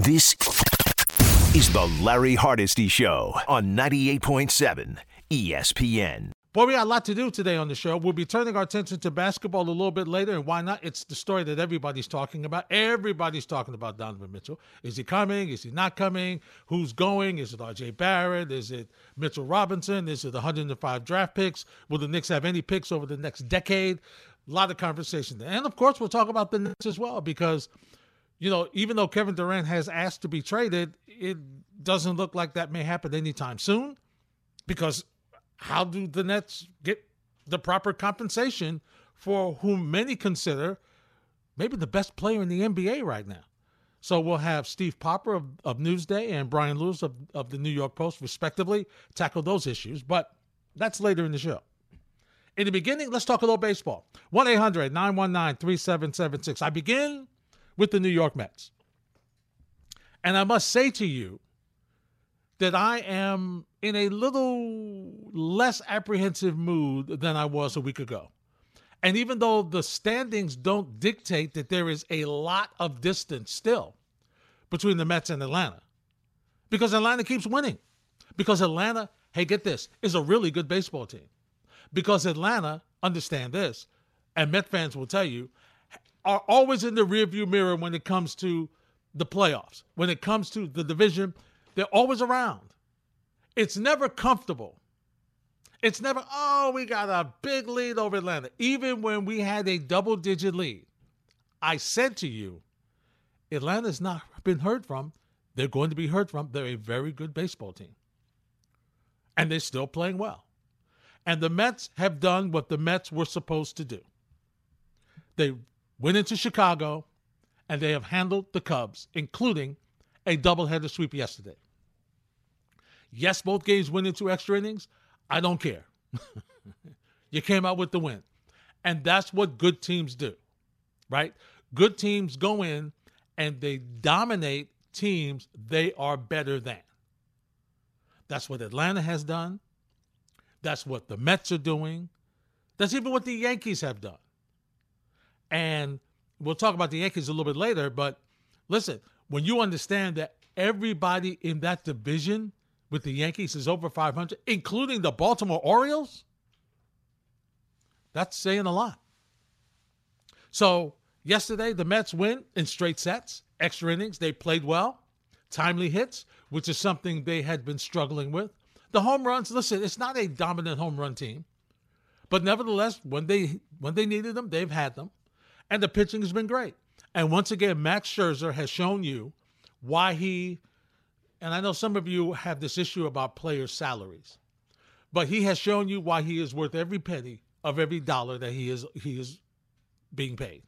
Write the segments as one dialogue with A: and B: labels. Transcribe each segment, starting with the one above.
A: This is the Larry Hardesty Show on 98.7 ESPN.
B: Boy, we got a lot to do today on the show. We'll be turning our attention to basketball a little bit later, and why not? It's the story that everybody's talking about. Everybody's talking about Donovan Mitchell. Is he coming? Is he not coming? Who's going? Is it R.J. Barrett? Is it Mitchell Robinson? Is it 105 draft picks? Will the Knicks have any picks over the next decade? A lot of conversation there. And of course, we'll talk about the Nets as well because, you know, even though Kevin Durant has asked to be traded, it doesn't look like that may happen anytime soon because how do the Nets get the proper compensation for whom many consider maybe the best player in the NBA right now? So we'll have Steve Popper of, of Newsday and Brian Lewis of, of the New York Post, respectively, tackle those issues. But that's later in the show. In the beginning, let's talk a little baseball. 1 800 919 3776. I begin with the New York Mets. And I must say to you that I am in a little less apprehensive mood than I was a week ago. And even though the standings don't dictate that there is a lot of distance still between the Mets and Atlanta, because Atlanta keeps winning, because Atlanta, hey, get this, is a really good baseball team. Because Atlanta, understand this, and Met fans will tell you, are always in the rearview mirror when it comes to the playoffs, when it comes to the division, they're always around. It's never comfortable. It's never, oh, we got a big lead over Atlanta. Even when we had a double digit lead, I said to you, Atlanta's not been heard from. They're going to be heard from. They're a very good baseball team. And they're still playing well. And the Mets have done what the Mets were supposed to do. They went into Chicago and they have handled the Cubs, including a doubleheader sweep yesterday. Yes, both games went into extra innings. I don't care. you came out with the win. And that's what good teams do, right? Good teams go in and they dominate teams they are better than. That's what Atlanta has done. That's what the Mets are doing. That's even what the Yankees have done. And we'll talk about the Yankees a little bit later, but listen, when you understand that everybody in that division with the Yankees is over 500, including the Baltimore Orioles, that's saying a lot. So, yesterday, the Mets win in straight sets, extra innings. They played well, timely hits, which is something they had been struggling with. The home runs, listen, it's not a dominant home run team, but nevertheless, when they when they needed them, they've had them, and the pitching has been great. And once again, Max Scherzer has shown you why he and I know some of you have this issue about players' salaries, but he has shown you why he is worth every penny of every dollar that he is he is being paid.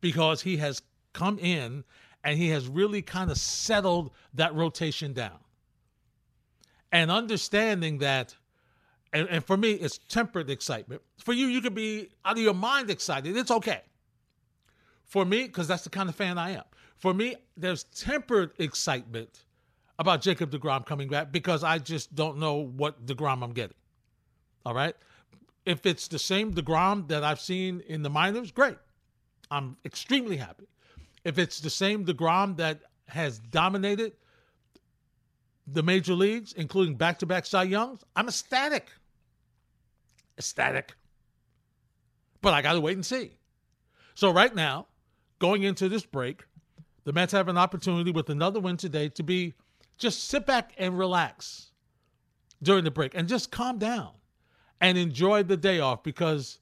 B: Because he has come in and he has really kind of settled that rotation down. And understanding that, and, and for me, it's tempered excitement. For you, you could be out of your mind excited. It's okay. For me, because that's the kind of fan I am. For me, there's tempered excitement about Jacob DeGrom coming back because I just don't know what DeGrom I'm getting. All right. If it's the same DeGrom that I've seen in the minors, great. I'm extremely happy. If it's the same DeGrom that has dominated the major leagues, including back to back Cy Youngs, I'm ecstatic. Ecstatic. But I got to wait and see. So, right now, going into this break, the Mets have an opportunity with another win today to be just sit back and relax during the break and just calm down and enjoy the day off because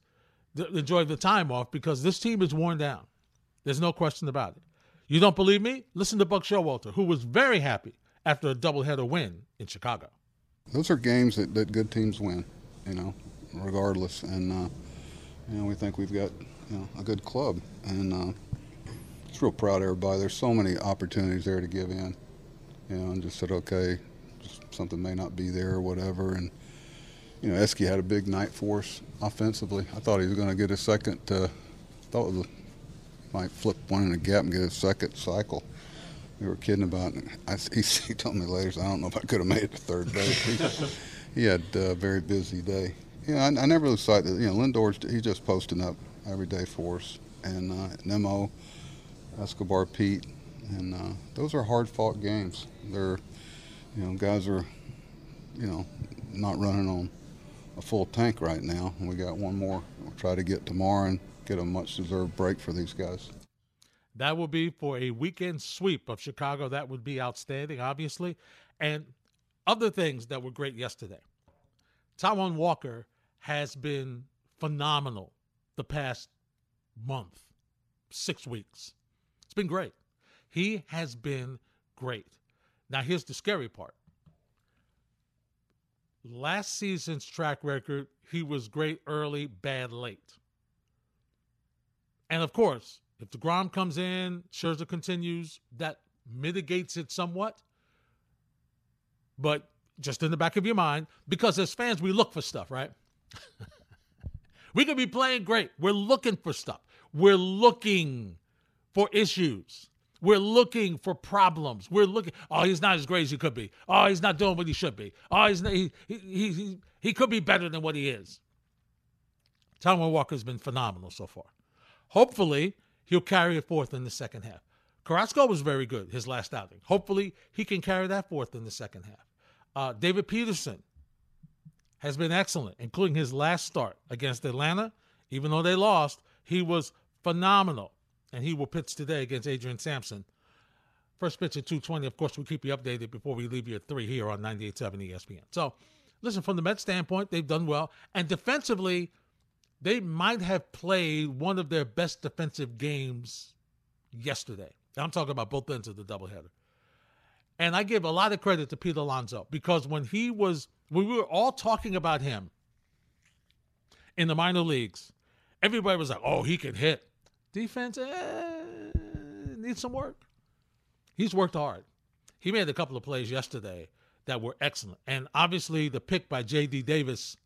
B: enjoy the time off because this team is worn down. There's no question about it. You don't believe me? Listen to Buck Showalter, who was very happy after a doubleheader win in Chicago.
C: Those are games that, that good teams win, you know, regardless. And, uh, you know, we think we've got, you know, a good club. And, uh, just real proud of everybody. There's so many opportunities there to give in, you know, and just said, okay, just something may not be there or whatever. And, you know, Eske had a big night for us offensively. I thought he was going to get a second, uh, thought was a, might flip one in the gap and get a second cycle. We were kidding about it. I, he, he told me later, I don't know if I could have made it to third base. he, he had a very busy day. Know, I, I never lose sight that, you know, Lindor's, he's just posting up every day for us. And uh, Nimmo, Escobar Pete, and uh, those are hard fought games. They're, you know, guys are, you know, not running on a full tank right now. We got one more. We'll try to get tomorrow and get a much deserved break for these guys.
B: That will be for a weekend sweep of Chicago. That would be outstanding, obviously. And other things that were great yesterday. Taijuan Walker has been phenomenal the past month, six weeks. It's been great. He has been great. Now, here's the scary part. Last season's track record, he was great early, bad late. And of course, if DeGrom comes in, Scherzer continues, that mitigates it somewhat. But just in the back of your mind, because as fans, we look for stuff, right? we could be playing great. We're looking for stuff. We're looking for issues. We're looking for problems. We're looking. Oh, he's not as great as he could be. Oh, he's not doing what he should be. Oh, he's not, he, he, he, he could be better than what he is. Taijuan Walker's been phenomenal so far. Hopefully, he'll carry it forth in the second half. Carrasco was very good his last outing. Hopefully, he can carry that forth in the second half. Uh, David Peterson has been excellent, including his last start against Atlanta. Even though they lost, he was phenomenal. And he will pitch today against Adrian Sampson. First pitch at 220. Of course, we keep you updated before we leave you at 3 here on 98.7 ESPN. So, listen, from the Mets standpoint, they've done well. And defensively, they might have played one of their best defensive games yesterday. I'm talking about both ends of the doubleheader. And I give a lot of credit to Pete Alonso because when he was, we were all talking about him in the minor leagues, everybody was like, oh, he can hit. Defense eh, needs some work. He's worked hard. He made a couple of plays yesterday that were excellent. And obviously, the pick by J.D. Davis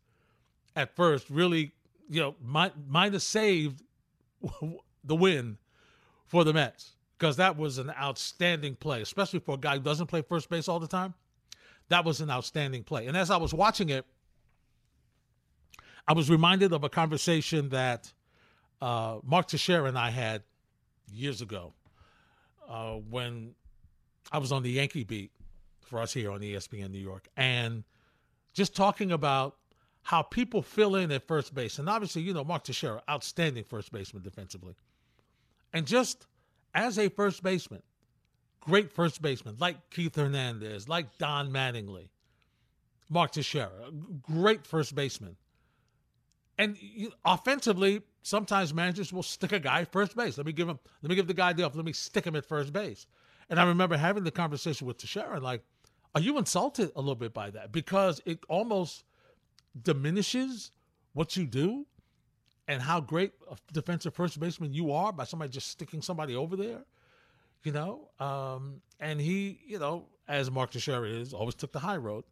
B: at first really, you know, might, might have saved the win for the Mets because that was an outstanding play, especially for a guy who doesn't play first base all the time. That was an outstanding play. And as I was watching it, I was reminded of a conversation that uh, Mark Teixeira and I had years ago uh, when I was on the Yankee beat for us here on ESPN New York, and just talking about how people fill in at first base. And obviously, you know, Mark Teixeira, outstanding first baseman defensively. And just as a first baseman, great first baseman like Keith Hernandez, like Don Mattingly, Mark Teixeira, great first baseman. And offensively, sometimes managers will stick a guy first base. Let me give him, let me give the guy the off. Let me stick him at first base. And I remember having the conversation with Teixeira, like, are you insulted a little bit by that? Because it almost diminishes what you do and how great a defensive first baseman you are by somebody just sticking somebody over there, you know. Um, and he, you know, as Mark Teixeira is, always took the high road.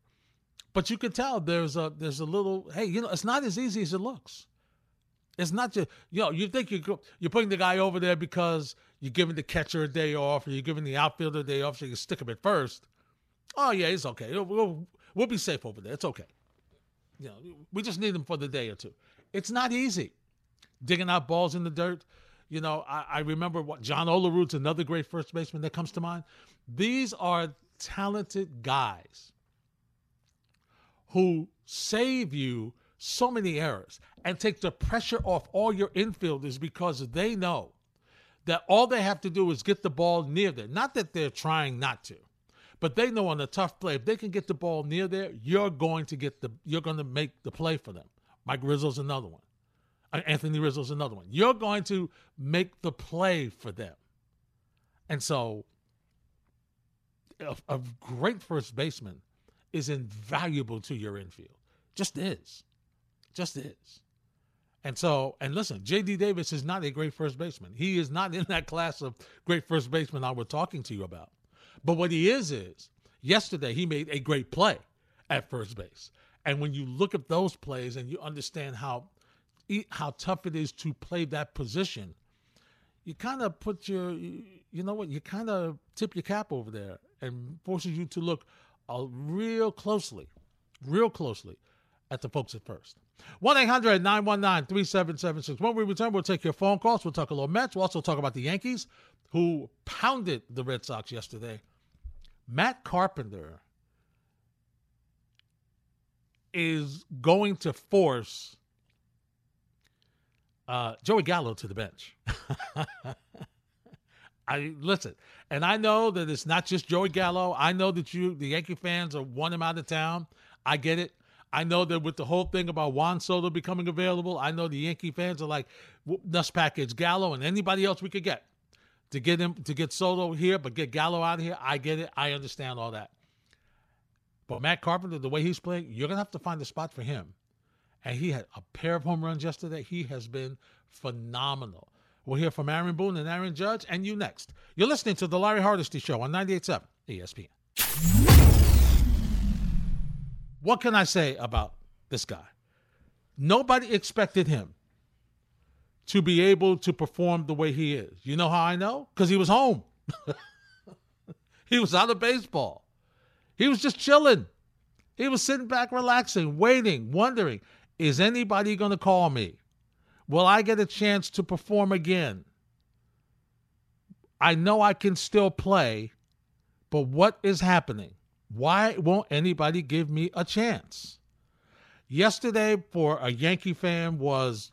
B: But you can tell there's a there's a little hey, you know, it's not as easy as it looks. It's not just you know you think you you're putting the guy over there because you're giving the catcher a day off or you're giving the outfielder a day off so you can stick him at first. Oh yeah, it's okay. We'll, we'll, be safe over there. It's okay. You know, we just need him for the day or two. It's not easy digging out balls in the dirt. You know, I, I remember what John Olerud's another great first baseman that comes to mind. These are talented guys who save you so many errors and take the pressure off all your infielders because they know that all they have to do is get the ball near there. Not that they're trying not to, but they know on a tough play, if they can get the ball near there, you're going to get the you're going to make the play for them. Mike Rizzo's another one. Uh, Anthony Rizzo's another one. You're going to make the play for them. And so a, a great first baseman is invaluable to your infield. Just is. Just is. And so, and listen, J.D. Davis is not a great first baseman. He is not in that class of great first baseman I was talking to you about. But what he is, is yesterday he made a great play at first base. And when you look at those plays and you understand how how tough it is to play that position, you kind of put your, you know what, you kind of tip your cap over there and forces you to look uh, real closely, real closely at the folks at first. 1 800 919 3776. When we return, we'll take your phone calls. We'll talk a little Mets. We'll also talk about the Yankees who pounded the Red Sox yesterday, Matt Carpenter is going to force uh, Joey Gallo to the bench. I listen, and I know that it's not just Joey Gallo. I know that you, the Yankee fans, are want him out of town. I get it. I know that with the whole thing about Juan Soto becoming available, I know the Yankee fans are like, let's package Gallo and anybody else we could get to get him to get Soto here, but get Gallo out of here. I get it. I understand all that. But Matt Carpenter, the way he's playing, you're gonna have to find a spot for him. And he had a pair of home runs yesterday. He has been phenomenal. We'll hear from Aaron Boone and Aaron Judge, and you next. You're listening to the Larry Hardesty Show on 98.7 ESPN. What can I say about this guy? Nobody expected him to be able to perform the way he is. You know how I know? Because he was home. he was out of baseball. He was just chilling. He was sitting back, relaxing, waiting, wondering, is anybody going to call me? Will I get a chance to perform again? I know I can still play, but what is happening? Why won't anybody give me a chance? Yesterday, for a Yankee fan, was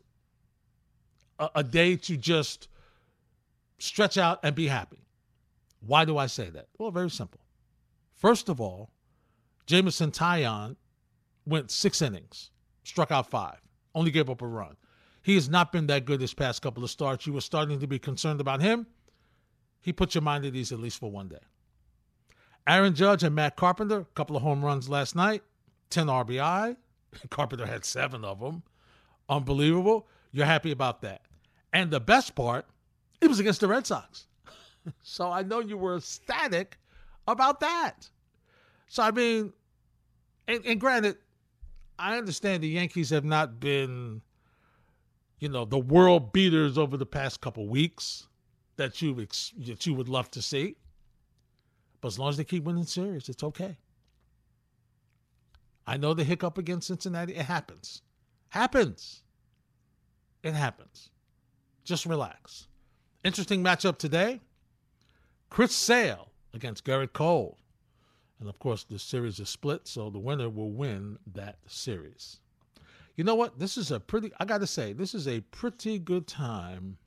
B: a, a day to just stretch out and be happy. Why do I say that? Well, very simple. First of all, Jameson Taillon went six innings, struck out five, only gave up a run. He has not been that good this past couple of starts. You were starting to be concerned about him. He put your mind at ease at least for one day. Aaron Judge and Matt Carpenter, a couple of home runs last night, 10 RBI. Carpenter had seven of them. Unbelievable. You're happy about that. And the best part, it was against the Red Sox. so I know you were ecstatic about that. So, I mean, and, and granted, I understand the Yankees have not been you know, the world beaters over the past couple weeks that you ex- that you would love to see. But as long as they keep winning series, it's okay. I know the hiccup against Cincinnati. It happens. Happens. It happens. Just relax. Interesting matchup today. Chris Sale against Gerrit Cole. And of course, the series is split, so the winner will win that series you know what? This is a pretty, I got to say, this is a pretty good time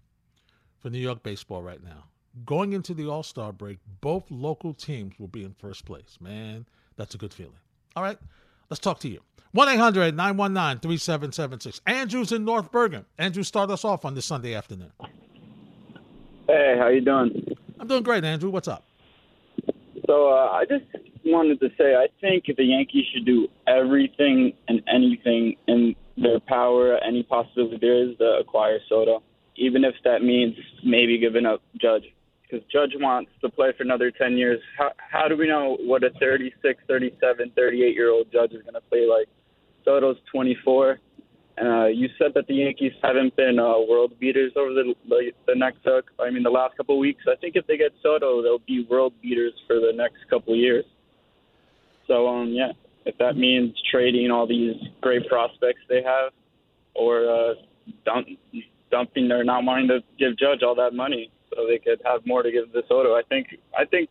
B: for New York baseball right now. Going into the All Star break, both local teams will be in first place. Man, that's a good feeling. All right, let's talk to you. 1 800 919 3776. Andrew's in North Bergen. Andrew, start us off on this Sunday afternoon.
D: Hey, how you doing?
B: I'm doing great, Andrew. What's up?
D: So uh, I just wanted to say I think the Yankees should do everything and anything in their power, any possibility there is to acquire Soto, even if that means maybe giving up Judge. Because Judge wants to play for another 10 years. How, how do we know what a 36, 37, 38 year old Judge is going to play like? Soto's 24. Uh, you said that the Yankees haven't been uh, world beaters over the the, the next, uh, I mean, the last couple of weeks. I think if they get Soto, they'll be world beaters for the next couple of years. So um, yeah, if that means trading all these great prospects they have, or uh, dump, dumping or not wanting to give Judge all that money so they could have more to give the Soto, I think I think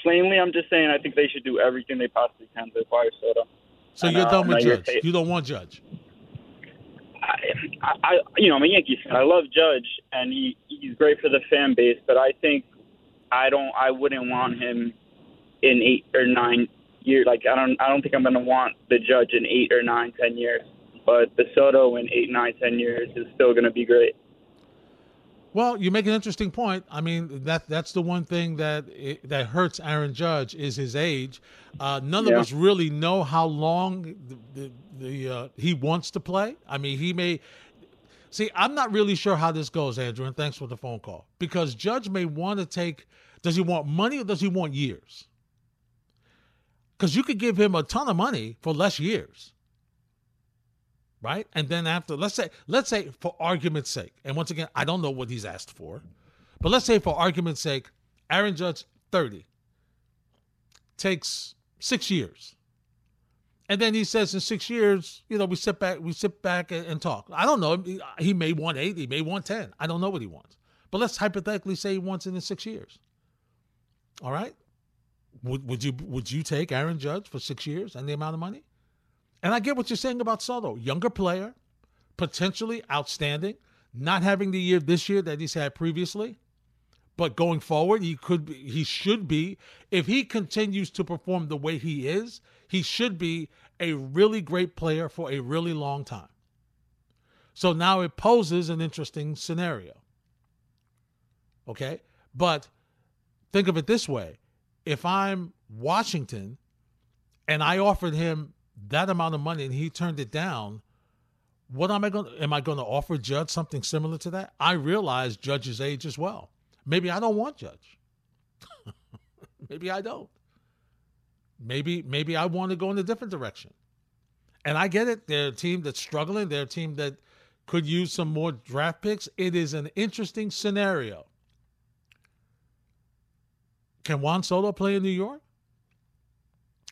D: plainly, I'm just saying I think they should do everything they possibly can to acquire Soto.
B: So and, you're uh, done with Judge. You don't want Judge.
D: I, I, you know, I'm a Yankees fan. I love Judge, and he he's great for the fan base. But I think I don't, I wouldn't want him in eight or nine years. Like I don't I don't think I'm going to want the judge in eight or nine, ten years. But the Soto in eight, nine, ten years is still going to be great.
B: Well, you make an interesting point. I mean, that that's the one thing that that hurts Aaron Judge is his age. Uh, none yeah. of us really know how long the, the, the uh, he wants to play. I mean, he may. See, I'm not really sure how this goes, Andrew, and thanks for the phone call. Because Judge may want to take. Does he want money or does he want years? Because you could give him a ton of money for less years. Right? And then after let's say let's say for argument's sake and once again i don't know what he's asked for but let's say for argument's sake aaron judge 30 takes six years. And then he says in six years you know we sit back we sit back and, and talk. I don't know. He may want eight he may want ten. I don't know what he wants. But let's hypothetically say he wants it in six years. All right. Would would you would you take Aaron Judge for six years and the amount of money? And I get what you're saying about Soto, younger player, potentially outstanding, not having the year this year that he's had previously, but going forward he could be, he should be if he continues to perform the way he is, he should be a really great player for a really long time. So now it poses an interesting scenario. Okay? But think of it this way if I'm Washington and I offered him that amount of money and he turned it down, what am I going to, am I going to offer Judge something similar to that? I realize Judge's age as well. Maybe I don't want Judge. maybe I don't. Maybe maybe I want to go in a different direction. And I get it. They're a team that's struggling. They're a team that could use some more draft picks. It is an interesting scenario. Can Juan Soto play in New York?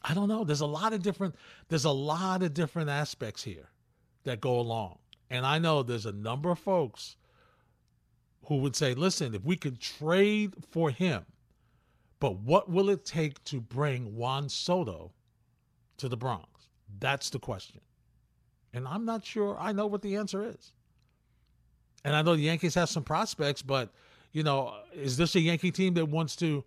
B: I don't know. There's a lot of different there's a lot of different aspects here that go along. And I know there's a number of folks who would say, listen, if we could trade for him, but what will it take to bring Juan Soto to the Bronx? That's the question. And I'm not sure I know what the answer is. And I know the Yankees have some prospects, but you know, is this a Yankee team that wants to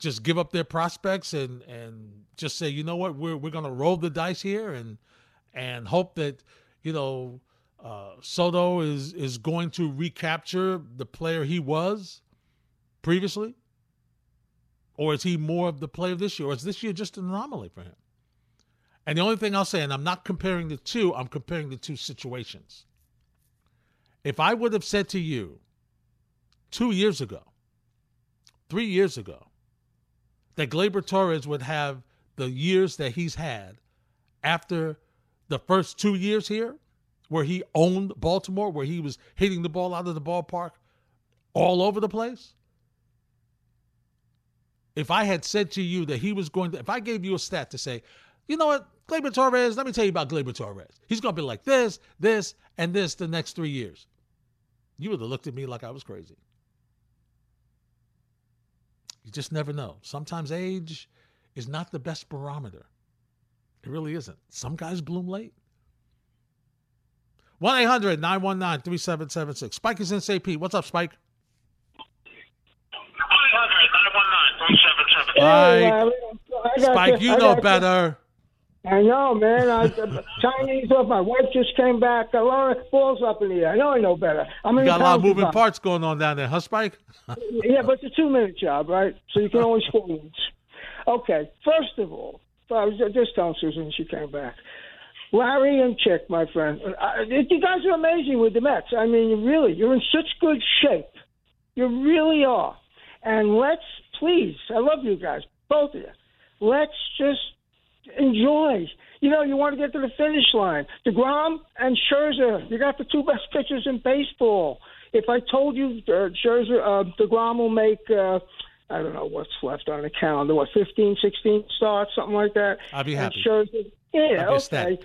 B: just give up their prospects and and just say, you know what, we're we're gonna roll the dice here and and hope that you know uh, Soto is is going to recapture the player he was previously, or is he more of the player this year, or is this year just an anomaly for him? And the only thing I'll say, and I'm not comparing the two, I'm comparing the two situations. If I would have said to you two years ago, three years ago, that Gleyber Torres would have the years that he's had after the first two years here, where he owned Baltimore, where he was hitting the ball out of the ballpark all over the place. If I had said to you that he was going to, if I gave you a stat to say, you know what, Gleyber Torres, let me tell you about Gleyber Torres. He's going to be like this, this, and this the next three years. You would have looked at me like I was crazy. You just never know. Sometimes age is not the best barometer. It really isn't. Some guys bloom late. 1 800 919 3776. Spike is in SAP. What's up, Spike?
E: 1 800
B: Spike, Spike you, you know better.
E: I know, man. I, Chinese off. My wife just came back. A lot of balls up in the air. I know I know better. I'm
B: you got a lot of moving parts going on down there, huh, Spike?
E: yeah, but it's a two-minute job, right? So you can only score once. Okay. First of all, I was just telling Susan she came back. Larry and Chick, my friend, I, you guys are amazing with the Mets. I mean, really, you're in such good shape. You really are. And let's please, I love you guys, both of you. Let's just enjoy. You know, you want to get to the finish line. DeGrom and Scherzer, you got the two best pitchers in baseball. If I told you uh, Scherzer, uh, DeGrom will make, uh, I don't know what's left on the calendar, what, 15, 16 starts, something like that?
B: I'll be happy.
E: And Scherzer, yeah, okay.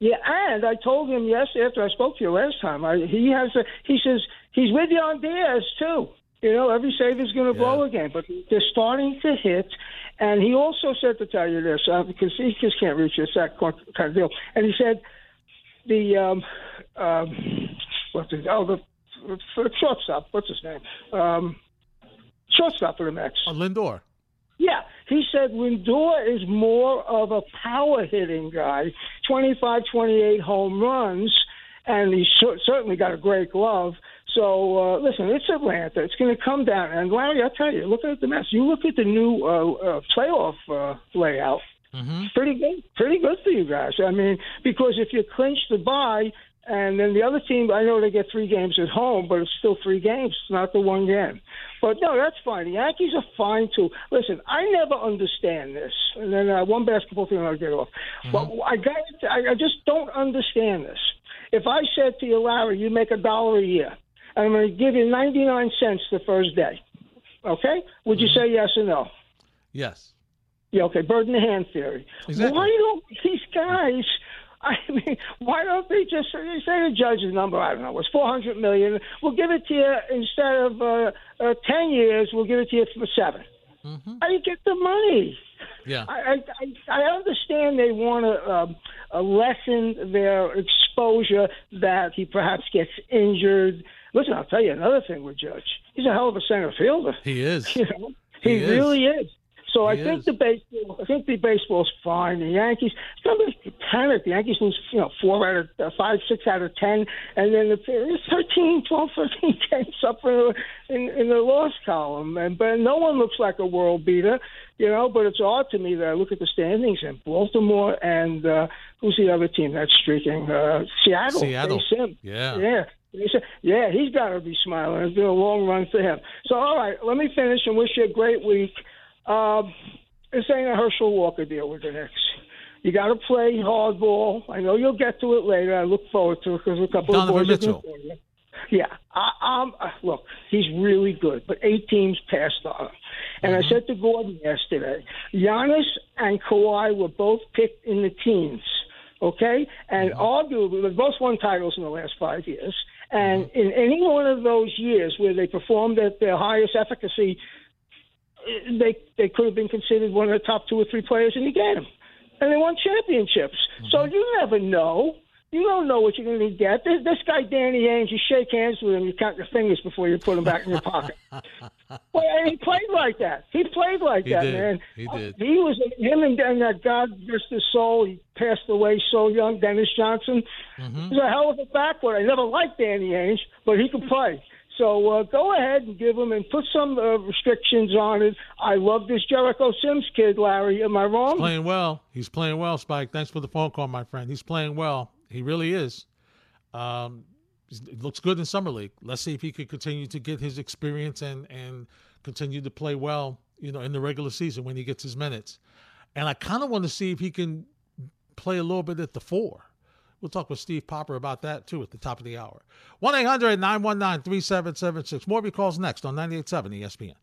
E: Yeah, and I told him yes after I spoke to you last time. I, he has a, he says he's with you on Diaz too. You know, every save is going to yeah. blow again, but they're starting to hit. And he also said to tell you this uh, because he just can't reach this that kind of deal. And he said the um, um, what's his oh the, the shortstop what's his name um, shortstop for the Mets.
B: Oh, Lindor.
E: Yeah, he said Lindor is more of a power hitting guy, 25, 28 home runs, and he's certainly got a great glove. So uh, listen, it's Atlanta. It's going to come down. And Larry, I tell you, look at the mess. You look at the new uh, uh, playoff uh, layout. Mm-hmm. Pretty good, pretty good for you guys. I mean, because if you clinch the bye, and then the other team, I know they get three games at home, but it's still three games. It's not the one game. But no, that's fine. The Yankees are fine too. Listen, I never understand this. And then uh, one basketball thing, I'll get off. Mm-hmm. But I got, I just don't understand this. If I said to you, Larry, you make a dollar a year, I'm going to give you 99 cents the first day. Okay? Would you mm-hmm. say yes or no?
B: Yes.
E: Yeah, okay. Bird in the hand theory.
B: Exactly.
E: Why don't these guys I mean, why don't they just say the judge's number? I don't know. Was four hundred million? We'll give it to you instead of uh, uh, ten years. We'll give it to you for 7
B: Mm-hmm.
E: How do you get the money?
B: Yeah.
E: I I, I understand they want to um, uh, lessen their exposure that he perhaps gets injured. Listen, I'll tell you another thing with Judge. He's a hell of a center fielder.
B: He is.
E: You know, he,
B: He is.
E: really is. So I think
B: is.
E: the baseball, I think the baseball's fine. The Yankees, be panic. The Yankees lose, you know, four out of uh, five, six out of ten, and then the, it's 13, 12, 13 games up in, in in the loss column. And but no one looks like a world beater, you know. But it's odd to me that I look at the standings and Baltimore and uh, who's the other team that's streaking? Uh, Seattle.
B: Seattle. Yeah.
E: yeah. He said, Yeah, he's got to be smiling. It's been a long run for him. So, all right, let me finish and wish you a great week. Um, this ain't a Herschel Walker deal with the Knicks. You got to play hardball. I know you'll get to it later. I look forward to it because a couple
B: Donovan
E: of boys are
B: Mitchell.
E: for you. Yeah, I, um, uh, look, he's really good, but eight teams passed on him. And I said to Gordon yesterday, Giannis and Kawhi were both picked in the teens, okay? And arguably, they both won titles in the last five years. And mm-hmm. in any one of those years where they performed at their highest efficacy, they they could have been considered one of the top two or three players in the game, and they won championships. So mm-hmm. you never know. You don't know what you're going to get. This, this guy Danny Ainge, you shake hands with him, you count your fingers before you put them back in your pocket. well, and he played like that. He played like
B: He
E: that,
B: did.
E: man.
B: He did.
E: He was him and, and that God rest his soul. He passed away so young. Dennis Johnson.
B: Mm-hmm.
E: He's a hell of a backcourt. I never liked Danny Ainge, but he could play. So uh, go ahead and give him and put some uh, restrictions on it. I love this Jericho Sims kid, Larry. Am I wrong?
B: playing well. He's playing well, Spike. Thanks for the phone call, my friend. He's playing well. He really is. Um, he looks good in summer league. Let's see if he could continue to get his experience and and continue to play well. You know, in the regular season when he gets his minutes. And I kind of want to see if he can play a little bit at the four. We'll talk with Steve Popper about that too at the top of the hour. 1 800 919 3776. More of your calls next on 98.7 ESPN.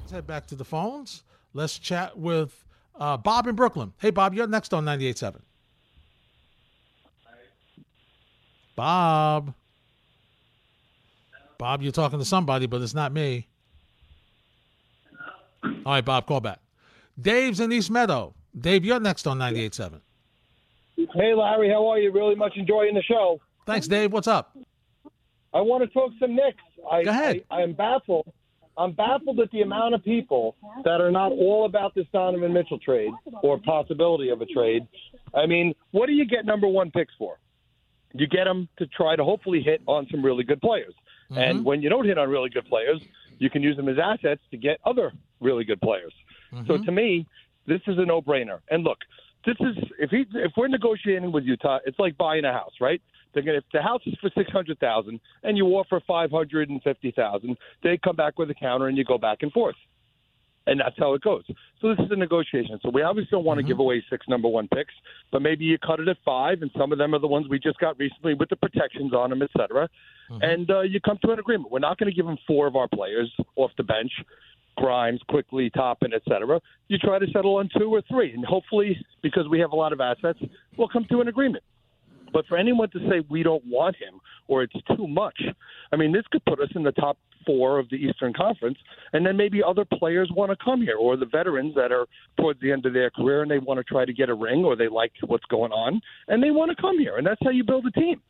B: Let's head back to the phones. Let's chat with uh, Bob in Brooklyn. Hey, Bob, you're next on 98.7. Bob. Bob, you're talking to somebody, but it's not me. All right, Bob, call back. Dave's in East Meadow. Dave, you're next on 98.7.
F: Hey, Larry, how are you? Really much enjoying the show.
B: Thanks, Dave. What's up?
F: I want to talk some Knicks. I,
B: Go ahead.
F: I, I'm baffled. I'm baffled at the amount of people that are not all about this Donovan Mitchell trade or possibility of a trade. I mean, what do you get number one picks for? You get them to try to hopefully hit on some really good players. And mm-hmm. when you don't hit on really good players, you can use them as assets to get other really good players. So mm-hmm. to me, this is a no-brainer. And look, this is if he if we're negotiating with Utah, it's like buying a house, right? They're gonna if the house is for six hundred thousand and you offer five hundred and fifty thousand, they come back with a counter and you go back and forth. And that's how it goes. So this is a negotiation. So we obviously don't want to give away six number one picks, but maybe you cut it at five, and some of them are the ones we just got recently with the protections on them, et cetera. And uh, you come to an agreement. We're not going to give them four of our players off the bench, Grimes, Quickley, Toppin, et cetera. You try to settle on two or three, and hopefully, because we have a lot of assets, we'll come to an agreement. But for anyone to say we don't want him or it's too much, I mean, this could put us in the top four of the Eastern Conference, and then maybe other players want to come here, or the veterans that are towards the end of their career and they want to try to get a ring, or they like what's going on, and they want to come here, and that's how you build a team.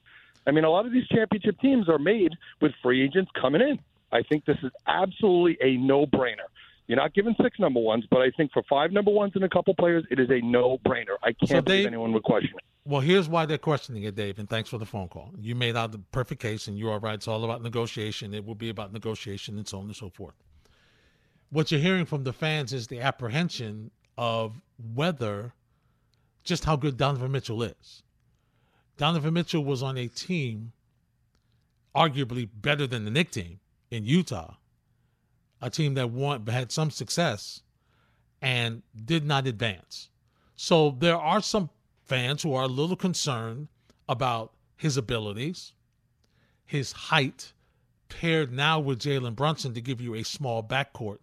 F: I mean, a lot of these championship teams are made with free agents coming in. I think this is absolutely a no-brainer. You're not giving six number ones, but I think for five number ones and a couple players, it is a no-brainer. I can't
B: So
F: believe
B: Dave-
F: anyone would question it.
B: Well, here's why they're questioning it, Dave, and thanks for the phone call. You made out the perfect case, and you are right. It's all about negotiation. It will be about negotiation and so on and so forth. What you're hearing from the fans is the apprehension of whether just how good Donovan Mitchell is. Donovan Mitchell was on a team arguably better than the Knick team in Utah, a team that had some success and did not advance. So there are some fans who are a little concerned about his abilities, his height, paired now with Jalen Brunson to give you a small backcourt.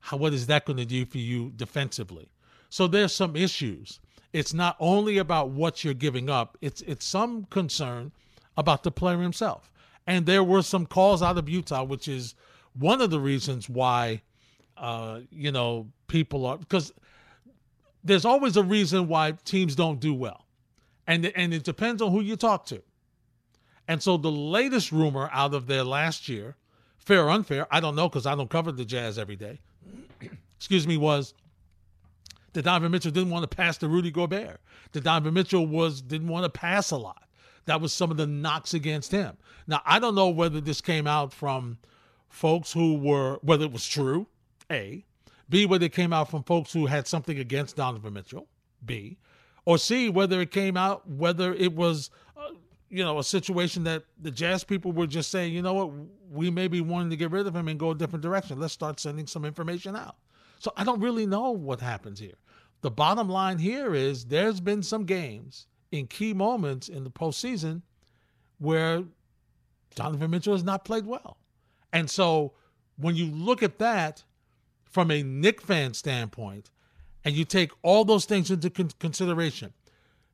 B: How what is that going to do for you defensively? So there's some issues. It's not only about what you're giving up, it's it's some concern about the player himself. And there were some calls out of Utah, which is one of the reasons why uh, you know, people are because there's always a reason why teams don't do well. And and it depends on who you talk to. And so the latest rumor out of there last year, fair or unfair, I don't know because I don't cover the Jazz every day. Excuse me, was that Donovan Mitchell didn't want to pass to Rudy Gobert. That Donovan Mitchell was didn't want to pass a lot. That was some of the knocks against him. Now I don't know whether this came out from folks who were whether it was true, A, B, whether it came out from folks who had something against Donovan Mitchell, B, or C, whether it came out whether it was uh, you know a situation that the Jazz people were just saying, you know what, we may be wanting to get rid of him and go a different direction. Let's start sending some information out. So I don't really know what happens here. The bottom line here is there's been some games in key moments in the postseason where Donovan Mitchell has not played well. And so when you look at that from a Knick fan standpoint, and you take all those things into con- consideration,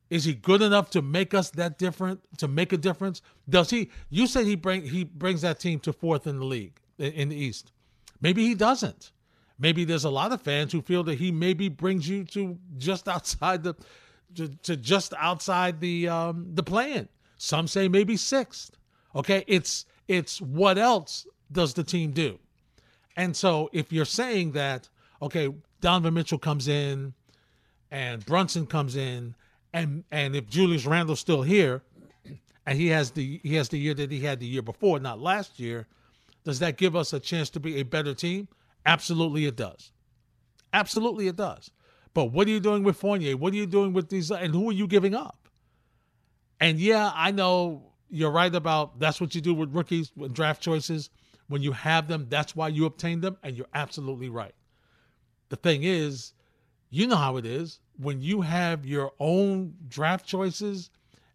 B: is he good enough to make us that different? To make a difference? Does he? You said he bring he brings that team to fourth in the league in the East. Maybe he doesn't maybe there's a lot of fans who feel that he maybe brings you to just outside the to, to just outside the um the plan. Some say maybe sixth. Okay, it's it's what else does the team do? And so if you're saying that, okay, Donovan Mitchell comes in and Brunson comes in and and if Julius Randle's still here and he has the he has the year that he had the year before, not last year, does that give us a chance to be a better team? Absolutely, it does. Absolutely, it does. But what are you doing with Fournier? What are you doing with these? And who are you giving up? And yeah, I know you're right about that's what you do with rookies, with draft choices. When you have them, that's why you obtain them. And you're absolutely right. The thing is, you know how it is. When you have your own draft choices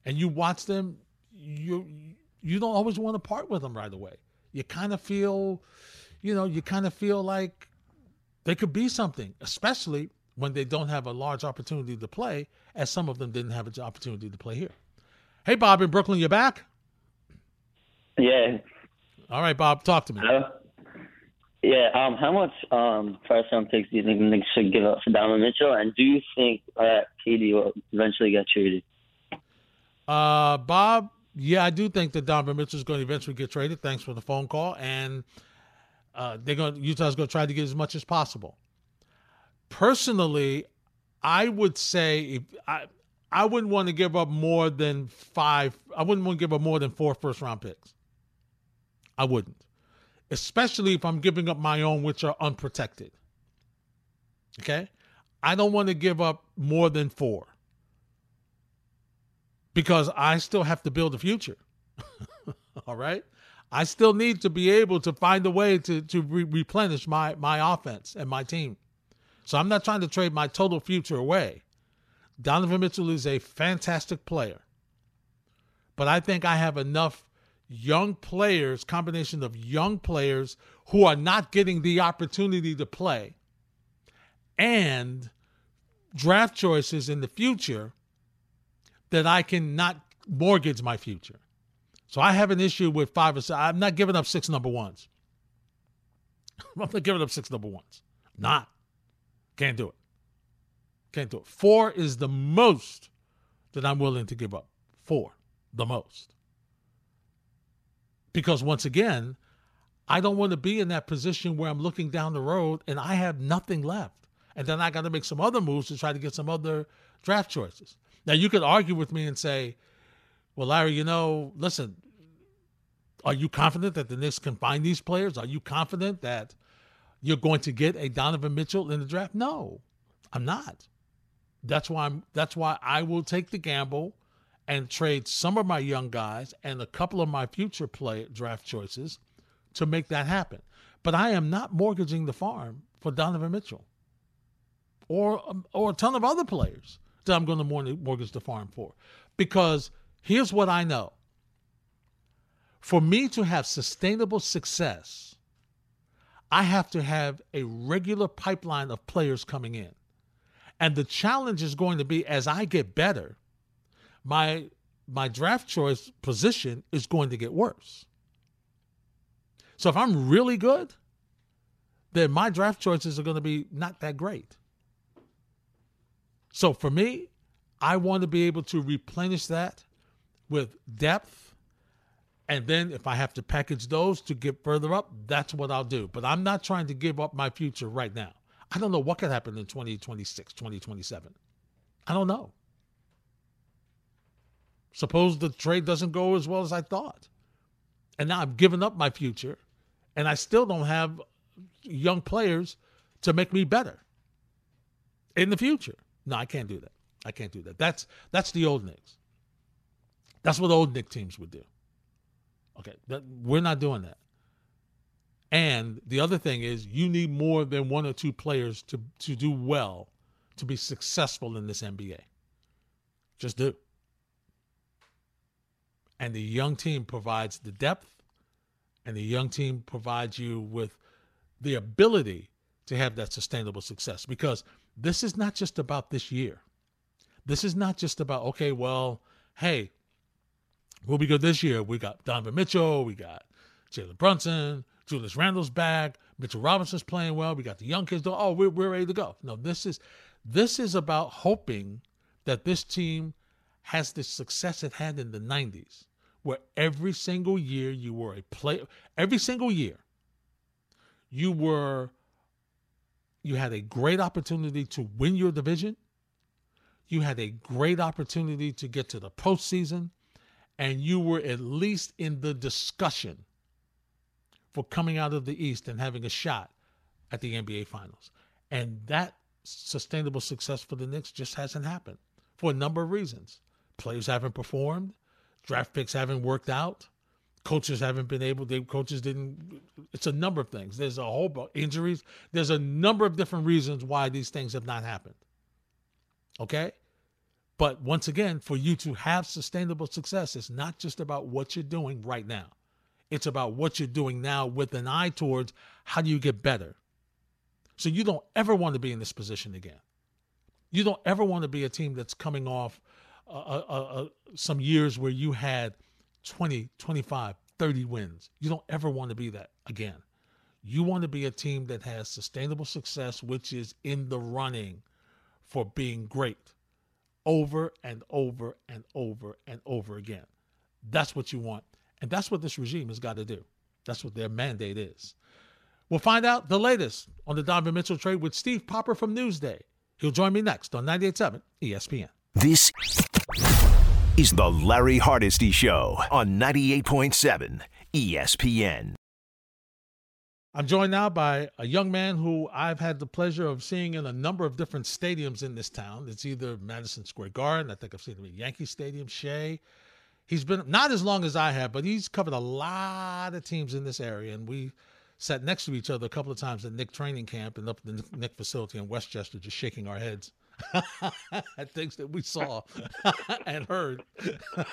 B: and you watch them, you you don't always want to part with them right away. You kind of feel you know, you kind of feel like they could be something, especially when they don't have a large opportunity to play, as some of them didn't have an opportunity to play here. Hey, Bob in Brooklyn, you're back?
G: Yeah.
B: All right, Bob, talk to me.
G: Hello? Yeah. Um. How much um first round picks do you think the Knicks should give up for Donovan Mitchell? And do you think that KD will eventually get traded?
B: Uh, Bob, yeah, I do think that Donovan Mitchell is going to eventually get traded. Thanks for the phone call. And uh, they're going Utah's going to try to get as much as possible. Personally, I would say if I I wouldn't want to give up more than five. I wouldn't want to give up more than four first round picks. I wouldn't, especially if I'm giving up my own, which are unprotected. Okay, I don't want to give up more than four because I still have to build a future. All right. I still need to be able to find a way to to re- replenish my my offense and my team. So I'm not trying to trade my total future away. Donovan Mitchell is a fantastic player. But I think I have enough young players, combination of young players who are not getting the opportunity to play and draft choices in the future that I can not mortgage my future. So I have an issue with five or six. I'm not giving up six number ones. I'm not giving up six number ones. Not. Can't do it. Can't do it. Four is the most that I'm willing to give up. Four, the most. Because once again, I don't want to be in that position where I'm looking down the road and I have nothing left. And then I got to make some other moves to try to get some other draft choices. Now, you could argue with me and say, well, Larry, you know, listen, are you confident that the Knicks can find these players? Are you confident that you're going to get a Donovan Mitchell in the draft? No, I'm not. That's why I'm that's why I will take the gamble and trade some of my young guys and a couple of my future play draft choices to make that happen. But I am not mortgaging the farm for Donovan Mitchell or um, or a ton of other players that I'm going to mortgage the farm for because Here's what I know for me to have sustainable success, I have to have a regular pipeline of players coming in. And the challenge is going to be as I get better, my my draft choice position is going to get worse. So if I'm really good, then my draft choices are going to be not that great. So for me, I want to be able to replenish that with depth. And then if I have to package those to get further up, that's what I'll do. But I'm not trying to give up my future right now. I don't know what could happen in 2026, 2027. I don't know. Suppose the trade doesn't go as well as I thought. And now I've given up my future and I still don't have young players to make me better in the future. No, I can't do that. I can't do that. That's that's the old Knicks. That's what old Knick teams would do. Okay, that, we're not doing that. And the other thing is, you need more than one or two players to to do well, to be successful in this NBA. Just do. And the young team provides the depth, and the young team provides you with the ability to have that sustainable success because this is not just about this year. This is not just about, okay, well, hey, we'll be good this year. We got Donovan Mitchell, we got Jalen Brunson, Julius Randle's back, Mitchell Robinson's playing well, we got the young kids, oh, we're, we're ready to go. No, this is this is about hoping that this team has the success it had in the 90s, where every single year you were a player, every single year you were you had a great opportunity to win your division. You had a great opportunity to get to the postseason, and you were at least in the discussion for coming out of the East and having a shot at the NBA Finals. And that sustainable success for the Knicks just hasn't happened for a number of reasons. Players haven't performed, draft picks haven't worked out, coaches haven't been able to coaches didn't it's a number of things. There's a whole bunch injuries. There's a number of different reasons why these things have not happened okay? But once again for you to have sustainable success it's not just about what you're doing right now. It's about what you're doing now with an eye towards how do you get better. So you don't ever want to be in this position again. You don't ever want to be a team that's coming off uh, uh, uh, some years where you had 20, 25, 30 wins. You don't ever want to be that again. You want to be a team that has sustainable success, which is in the running for being great over and over and over and over again. That's what you want. And that's what this regime has got to do. That's what their mandate is. We'll find out the latest on the Donovan Mitchell trade with Steve Popper from Newsday. He'll join me next on 98.7 ESPN.
A: This is the Larry Hardesty Show on 98.7 ESPN.
B: I'm joined now by a young man who I've had the pleasure of seeing in a number of different stadiums in this town. It's either Madison Square Garden, I think I've seen him at Yankee Stadium, Shea. He's been not as long as I have, but he's covered a lot of teams in this area, and we sat next to each other a couple of times at Knick training camp and up at the Knick facility in Westchester, just shaking our heads things that we saw and heard.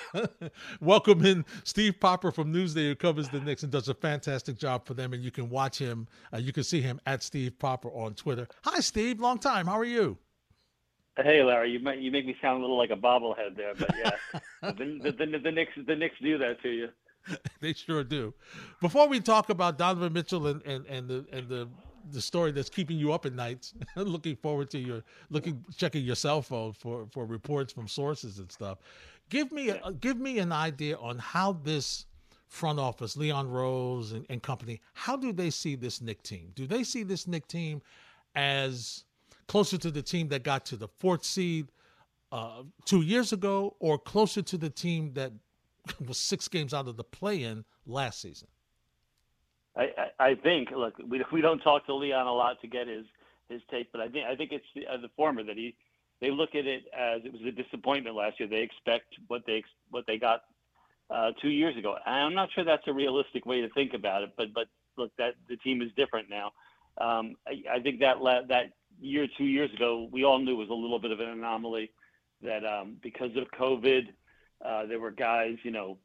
B: Welcome in Steve Popper from Newsday, who covers the Knicks and does a fantastic job for them. And you can watch him, uh, you can see him at Steve Popper on Twitter. Hi, Steve. Long time. How are you?
H: Hey, Larry. You make you make me sound a little like a bobblehead there, but yeah, the, the, the, the Knicks the Knicks do that to you.
B: they sure do. Before we talk about Donovan Mitchell and, and, and the and the the story that's keeping you up at night, looking forward to your looking checking your cell phone for for reports from sources and stuff. Give me a, give me an idea on how this front office, Leon Rose and, and company, how do they see this Knick team? Do they see this Knick team as closer to the team that got to the fourth seed uh, two years ago, or closer to the team that was six games out of the play-in last season?
H: I, I, think look we we don't talk to Leon a lot to get his his take, but I think I think it's the, uh, the former that he they look at it as it was a disappointment last year. They expect what they what they got uh, two years ago. And I'm not sure that's a realistic way to think about it, but but look that the team is different now. Um, I, I think that la- that year two years ago we all knew was a little bit of an anomaly that um, because of COVID uh, there were guys you know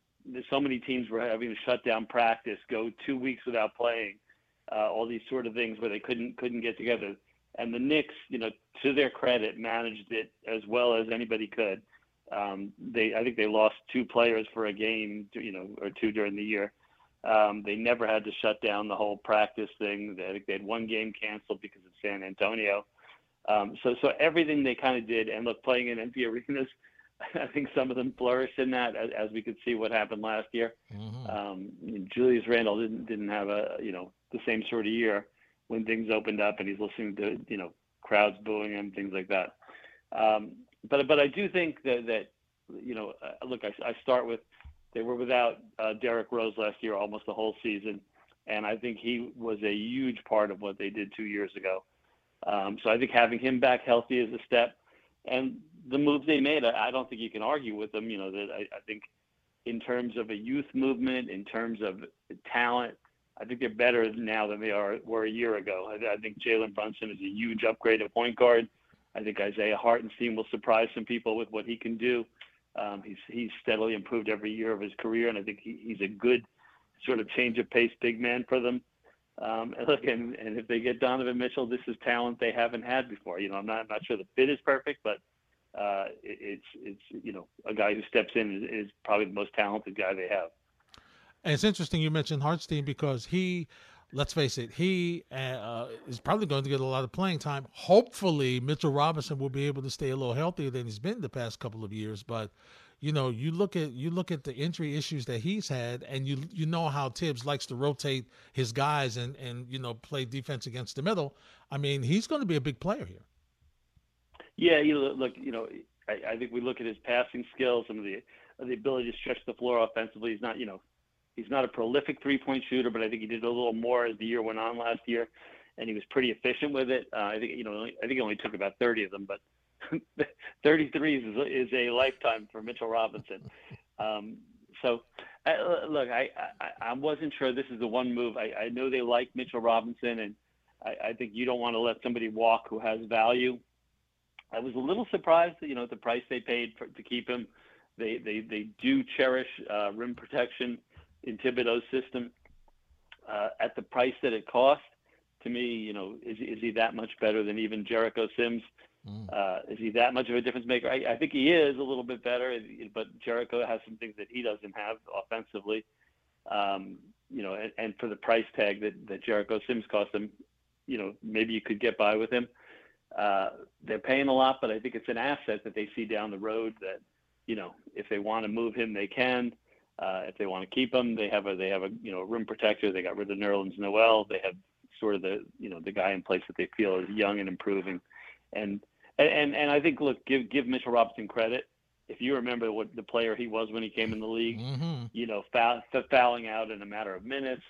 H: so many teams were having to shut down practice, go two weeks without playing, uh, all these sort of things where they couldn't couldn't get together. And the Knicks, you know, to their credit, managed it as well as anybody could. Um, they, I think they lost two players for a game, you know, or two during the year. Um, they never had to shut down the whole practice thing. I think they had one game canceled because of San Antonio. Um, so, so everything they kind of did, and look, playing in empty arenas, I think some of them flourished in that, as, as we could see what happened last year. Mm-hmm. Um, Julius Randle didn't didn't have a you know the same sort of year when things opened up and he's listening to you know crowds booing him, things like that. Um, but but I do think that that you know uh, look, I, I start with they were without uh, Derrick Rose last year almost the whole season, and I think he was a huge part of what they did two years ago. Um, so I think having him back healthy is a step, and the moves they made, I, I don't think you can argue with them. You know that I, I think in terms of a youth movement, in terms of talent, I think they're better now than they are were a year ago. I, I think Jalen Brunson is a huge upgrade at point guard. I think Isaiah Hartenstein will surprise some people with what he can do. Um, he's he's steadily improved every year of his career, and I think he, he's a good sort of change of pace big man for them. Um, and look, and, and if they get Donovan Mitchell, this is talent they haven't had before. You know, I'm not I'm not sure the fit is perfect, but uh, it's it's you know a guy who steps in is, is probably the most talented guy they have.
B: And it's interesting you mentioned Hartenstein because he let's face it, he uh, is probably going to get a lot of playing time. Hopefully, Mitchell Robinson will be able to stay a little healthier than he's been the past couple of years. But you know, you look at you look at the injury issues that he's had, and you you know how Thibs likes to rotate his guys and and you know play defense against the middle. I mean, he's going to be a big player here.
H: Yeah, you look, you know, I, I think we look at his passing skills, of the the ability to stretch the floor offensively. He's not, you know, He's not a prolific three-point shooter, but I think he did a little more as the year went on last year, and he was pretty efficient with it. Uh, I think you know, I think he only took about 30 of them, but 33s is, is a lifetime for Mitchell Robinson. Um, so, uh, look, I, I I wasn't sure this is the one move. I, I know they like Mitchell Robinson, and I, I think you don't want to let somebody walk who has value. I was a little surprised, that you know, at the price they paid for, to keep him. They they they do cherish uh, rim protection in Thibodeau's system uh, at the price that it cost. To me, you know, is, is he that much better than even Jericho Sims? Mm. Uh, is he that much of a difference maker? I, I, think he is a little bit better, but Jericho has some things that he doesn't have offensively. Um, you know, and, and, for the price tag that, that Jericho Sims cost them, you know, maybe you could get by with him. Uh, they're paying a lot, but I think it's an asset that they see down the road that, you know, if they want to move him, they can. Uh, if they want to keep him, they have a they have a you know rim protector. They got rid of Nerlens Noel. They have sort of the you know the guy in place that they feel is young and improving, and and and I think look give give Mitchell Robinson credit. If you remember what the player he was when he came in the league, mm-hmm. you know foul, fouling out in a matter of minutes.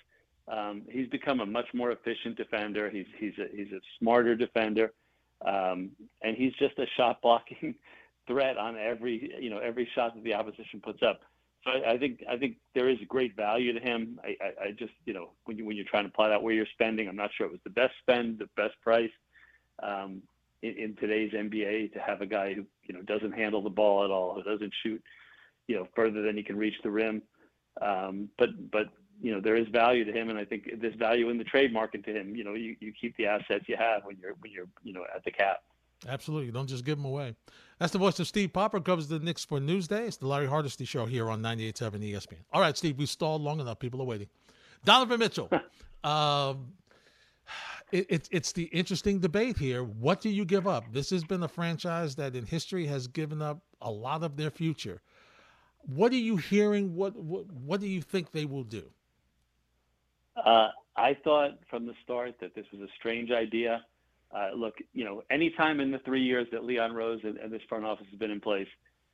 H: Um, he's become a much more efficient defender. He's he's a he's a smarter defender, um, and he's just a shot blocking threat on every you know every shot that the opposition puts up. So I, I, think I think there is great value to him. I, I, I, just you know when you when you're trying to plot out where you're spending, I'm not sure it was the best spend, the best price um, in, in, today's NBA to have a guy who you know doesn't handle the ball at all, who doesn't shoot you know further than he can reach the rim. Um, but but you know there is value to him, and I think there's value in the trade market to him. You know you, you keep the assets you have when you're when you're you know at the cap.
B: Absolutely. Don't just give them away. That's the voice of Steve Popper, covers the Knicks for Newsday. It's the Larry Hardesty Show here on 98.7 ESPN. All right, Steve, we stalled long enough. People are waiting. Donovan Mitchell. um, it, it, it's the interesting debate here. What do you give up? This has been a franchise that in history has given up a lot of their future. What are you hearing? What, what, what do you think they will do?
H: Uh, I thought from the start that this was a strange idea. Uh, look, you know, anytime in the three years that Leon Rose and, and this front office has been in place,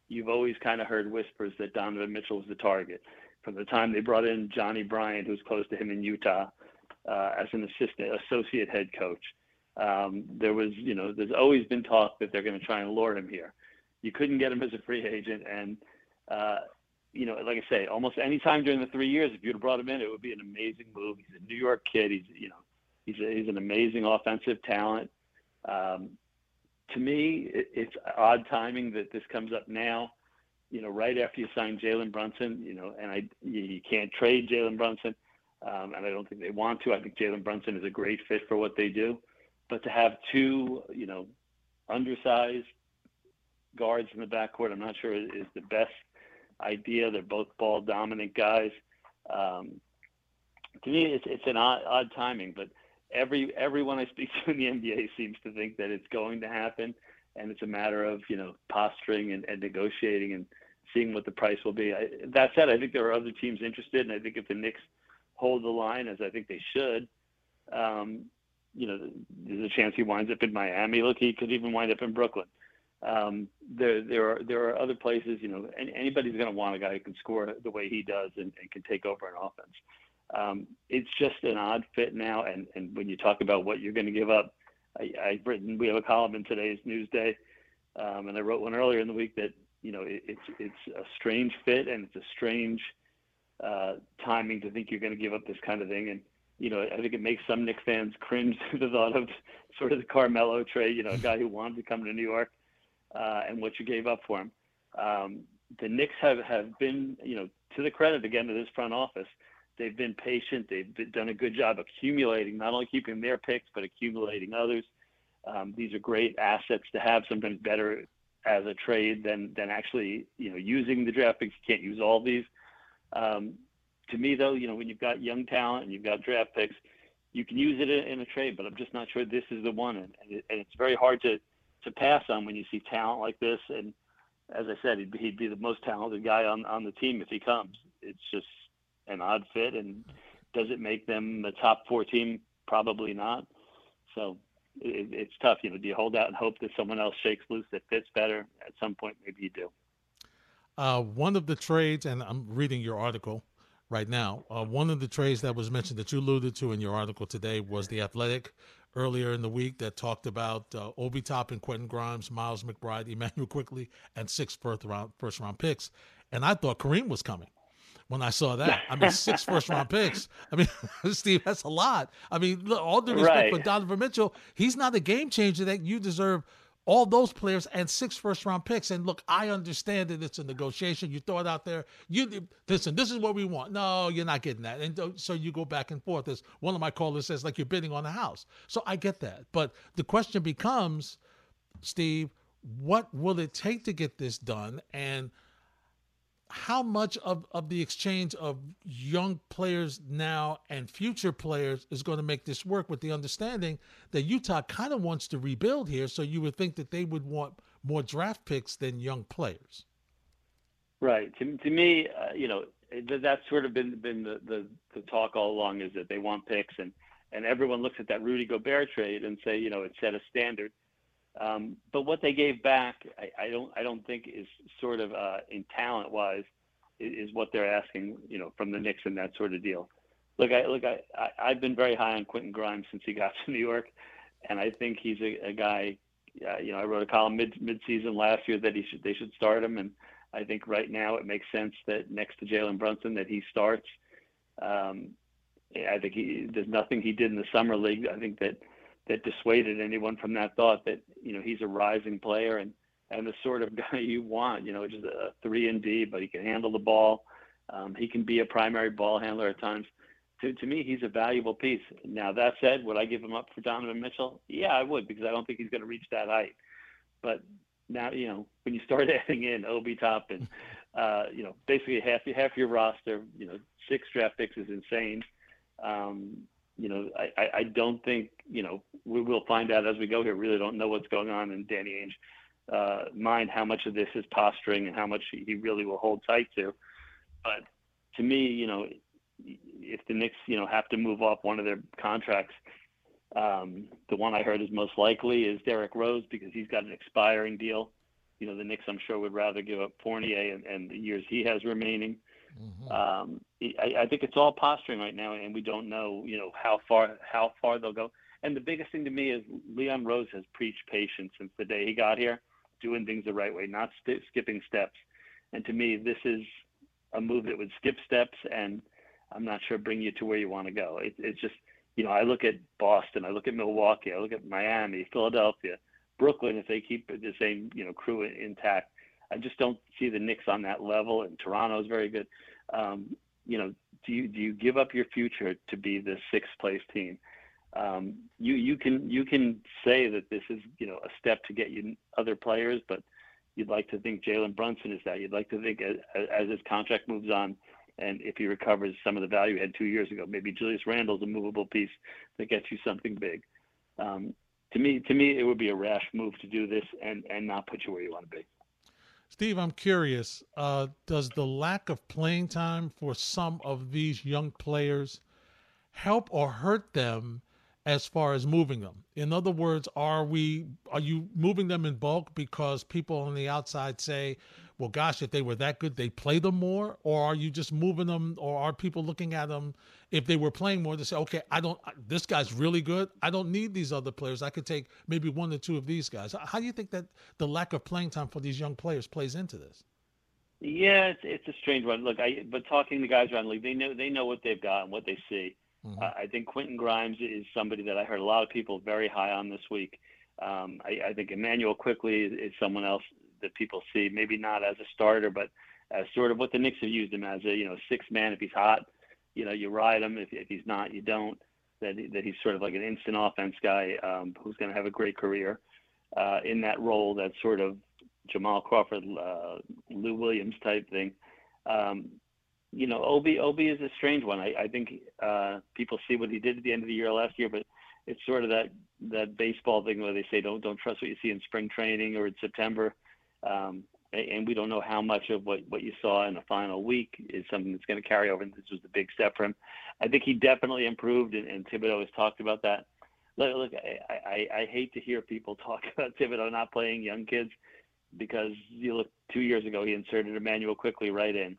H: you've always kind of heard whispers that Donovan Mitchell was the target. From the time they brought in Johnnie Bryant, who's close to him in Utah, uh, as an assistant, associate head coach, um, there was, you know, there's always been talk that they're going to try and lure him here. You couldn't get him as a free agent, and uh, you know, like I say, almost any time during the three years, if you'd have brought him in, it would be an amazing move. He's a New York kid. He's, you know, He's a, he's an amazing offensive talent. Um, to me, it, it's odd timing that this comes up now. You know, right after you sign Jalen Brunson. You know, and I you, you can't trade Jalen Brunson, um, and I don't think they want to. I think Jalen Brunson is a great fit for what they do. but to have two, you know, undersized guards in the backcourt, I'm not sure is, is the best idea. They're both ball dominant guys. Um, to me, it's it's an odd, odd timing, but every everyone I speak to in the NBA seems to think that it's going to happen, and it's a matter of you know posturing and, and negotiating and seeing what the price will be. I, that said, I think there are other teams interested, and I think if the Knicks hold the line as I think they should, um, you know, there's a chance he winds up in Miami. Look, he could even wind up in Brooklyn. Um, there, there are there are other places. You know, anybody's going to want a guy who can score the way he does and, and can take over an offense. Um, it's just an odd fit now. And, and when you talk about what you're going to give up, I, I've written, we have a column in today's Newsday, um, and I wrote one earlier in the week that, you know, it, it's, it's a strange fit and it's a strange uh, timing to think you're going to give up this kind of thing. And, you know, I think it makes some Knicks fans cringe the thought of sort of the Carmelo trade, you know, a guy who wanted to come to New York uh, and what you gave up for him. Um, the Knicks have, have been, you know, to the credit again of this front office, They've been patient. They've been, done a good job accumulating, not only keeping their picks, but accumulating others. Um, these are great assets to have, sometimes better as a trade than, than actually, you know, using the draft picks. You can't use all these. Um, to me, though, you know, when you've got young talent and you've got draft picks, you can use it in, a trade, but I'm just not sure this is the one. And, and it's very hard to, to pass on when you see talent like this. And as I said, he'd, he'd be the most talented guy on, on the team if he comes. It's just an odd fit. And does it make them the top four team? Probably not. So it, it's tough. You know, do you hold out and hope that someone else shakes loose that fits better? At some point, maybe you do.
B: Uh, one of the trades, and I'm reading your article right now. Uh, one of the trades that was mentioned that you alluded to in your article today was the Athletic earlier in the week that talked about uh, Obi Toppin, Quentin Grimes, Miles McBride, Immanuel Quickley, and six first round first round picks. And I thought Kareem was coming when I saw that. I mean, six first round picks. I mean, Steve, that's a lot. I mean, all due respect right. for Donovan Mitchell, he's not a game changer that you deserve all those players and six first round picks. And look, I understand that it's a negotiation. You throw it out there. You listen. This is what we want. No, you're not getting that. And so you go back and forth. As one of my callers says, like you're bidding on a house. So I get that. But the question becomes, Steve, what will it take to get this done? And how much of, of the exchange of young players now and future players is going to make this work with the understanding that Utah kind of wants to rebuild here. So you would think that they would want more draft picks than young players.
H: Right. To, to me, uh, you know, that's sort of been been the, the, the talk all along is that they want picks and and everyone looks at that Rudy Gobert trade and say, you know, it set a standard. Um, but what they gave back, I, I, don't I don't think is sort of uh, in talent wise is, is, what they're asking, you know, from the Knicks and that sort of deal. Look, I look I, I have been very high on Quentin Grimes since he got to New York, and I think he's a, a guy. Uh, you know, I wrote a column mid mid season last year that he should they should start him, and I think right now it makes sense that next to Jalen Brunson that he starts. Um, I think he there's nothing he did in the summer league. I think that that dissuaded anyone from that thought that you know he's a rising player and and the sort of guy you want. You know, just a three and D, but he can handle the ball. Um, he can be a primary ball handler at times. To, to me, he's a valuable piece. Now that said, would I give him up for Donovan Mitchell? Yeah, I would because I don't think he's going to reach that height. But now, you know, when you start adding in Obi Toppin, uh, you know, basically half half your roster, you know, six draft picks is insane. Um, you know, I, I don't think, you know, we will find out as we go here. Really don't know what's going on in Danny Ainge uh, mind, how much of this is posturing and how much he really will hold tight to. But to me, you know, if the Knicks, you know, have to move off one of their contracts, um, the one I heard is most likely is Derrick Rose because he's got an expiring deal. You know, the Knicks, I'm sure, would rather give up Fournier and, and the years he has remaining. Mm-hmm. Um, I, I think it's all posturing right now, and we don't know, you know, how far how far they'll go. And the biggest thing to me is Leon Rose has preached patience since the day he got here, doing things the right way, not st- skipping steps. And to me, this is a move that would skip steps, and I'm not sure bring you to where you want to go. It, it's just, you know, I look at Boston, I look at Milwaukee, I look at Miami, Philadelphia, Brooklyn. If they keep the same, you know, crew intact, I just don't see the Knicks on that level, and Toronto is very good. Um, you know, do you do you give up your future to be the sixth place team? Um, you you can you can say that this is you know a step to get you other players, but you'd like to think Jalen Brunson is that. You'd like to think as, as his contract moves on, and if he recovers some of the value he had two years ago, maybe Julius Randle's a movable piece that gets you something big. Um, to me, to me, it would be a rash move to do this and and not put you where you want to be.
B: Steve, I'm curious. Uh, does the lack of playing time for some of these young players help or hurt them as far as moving them? In other words, are we are you moving them in bulk because people on the outside say, well, gosh, if they were that good, they'd play them more? Or are you just moving them, or are people looking at them if they were playing more to say, okay, I don't, this guy's really good. I don't need these other players. I could take maybe one or two of these guys. How do you think that the lack of playing time for these young players plays into this?
H: Yeah, it's, it's a strange one. Look, I but talking to guys around the league, they know they know what they've got and what they see. Mm-hmm. Uh, I think Quentin Grimes is somebody that I heard a lot of people very high on this week. Um, I, I think Immanuel Quickley is, is someone else that people see, maybe not as a starter, but as sort of what the Knicks have used him as a you know six man. If he's hot, you know you ride him. If, if he's not, you don't. That that he's sort of like an instant offense guy um, who's going to have a great career uh, in that role. That sort of Jamal Crawford, uh, Lou Williams type thing. Um, you know, Obi Obi is a strange one. I, I think uh, people see what he did at the end of the year last year, but it's sort of that that baseball thing where they say don't don't trust what you see in spring training or in September. Um, and we don't know how much of what, what you saw in the final week is something that's going to carry over. And this was the big step for him. I think he definitely improved, and, and Thibodeau has talked about that. Look, look I, I, I hate to hear people talk about Thibodeau not playing young kids because you look two years ago he inserted Immanuel Quickley right in.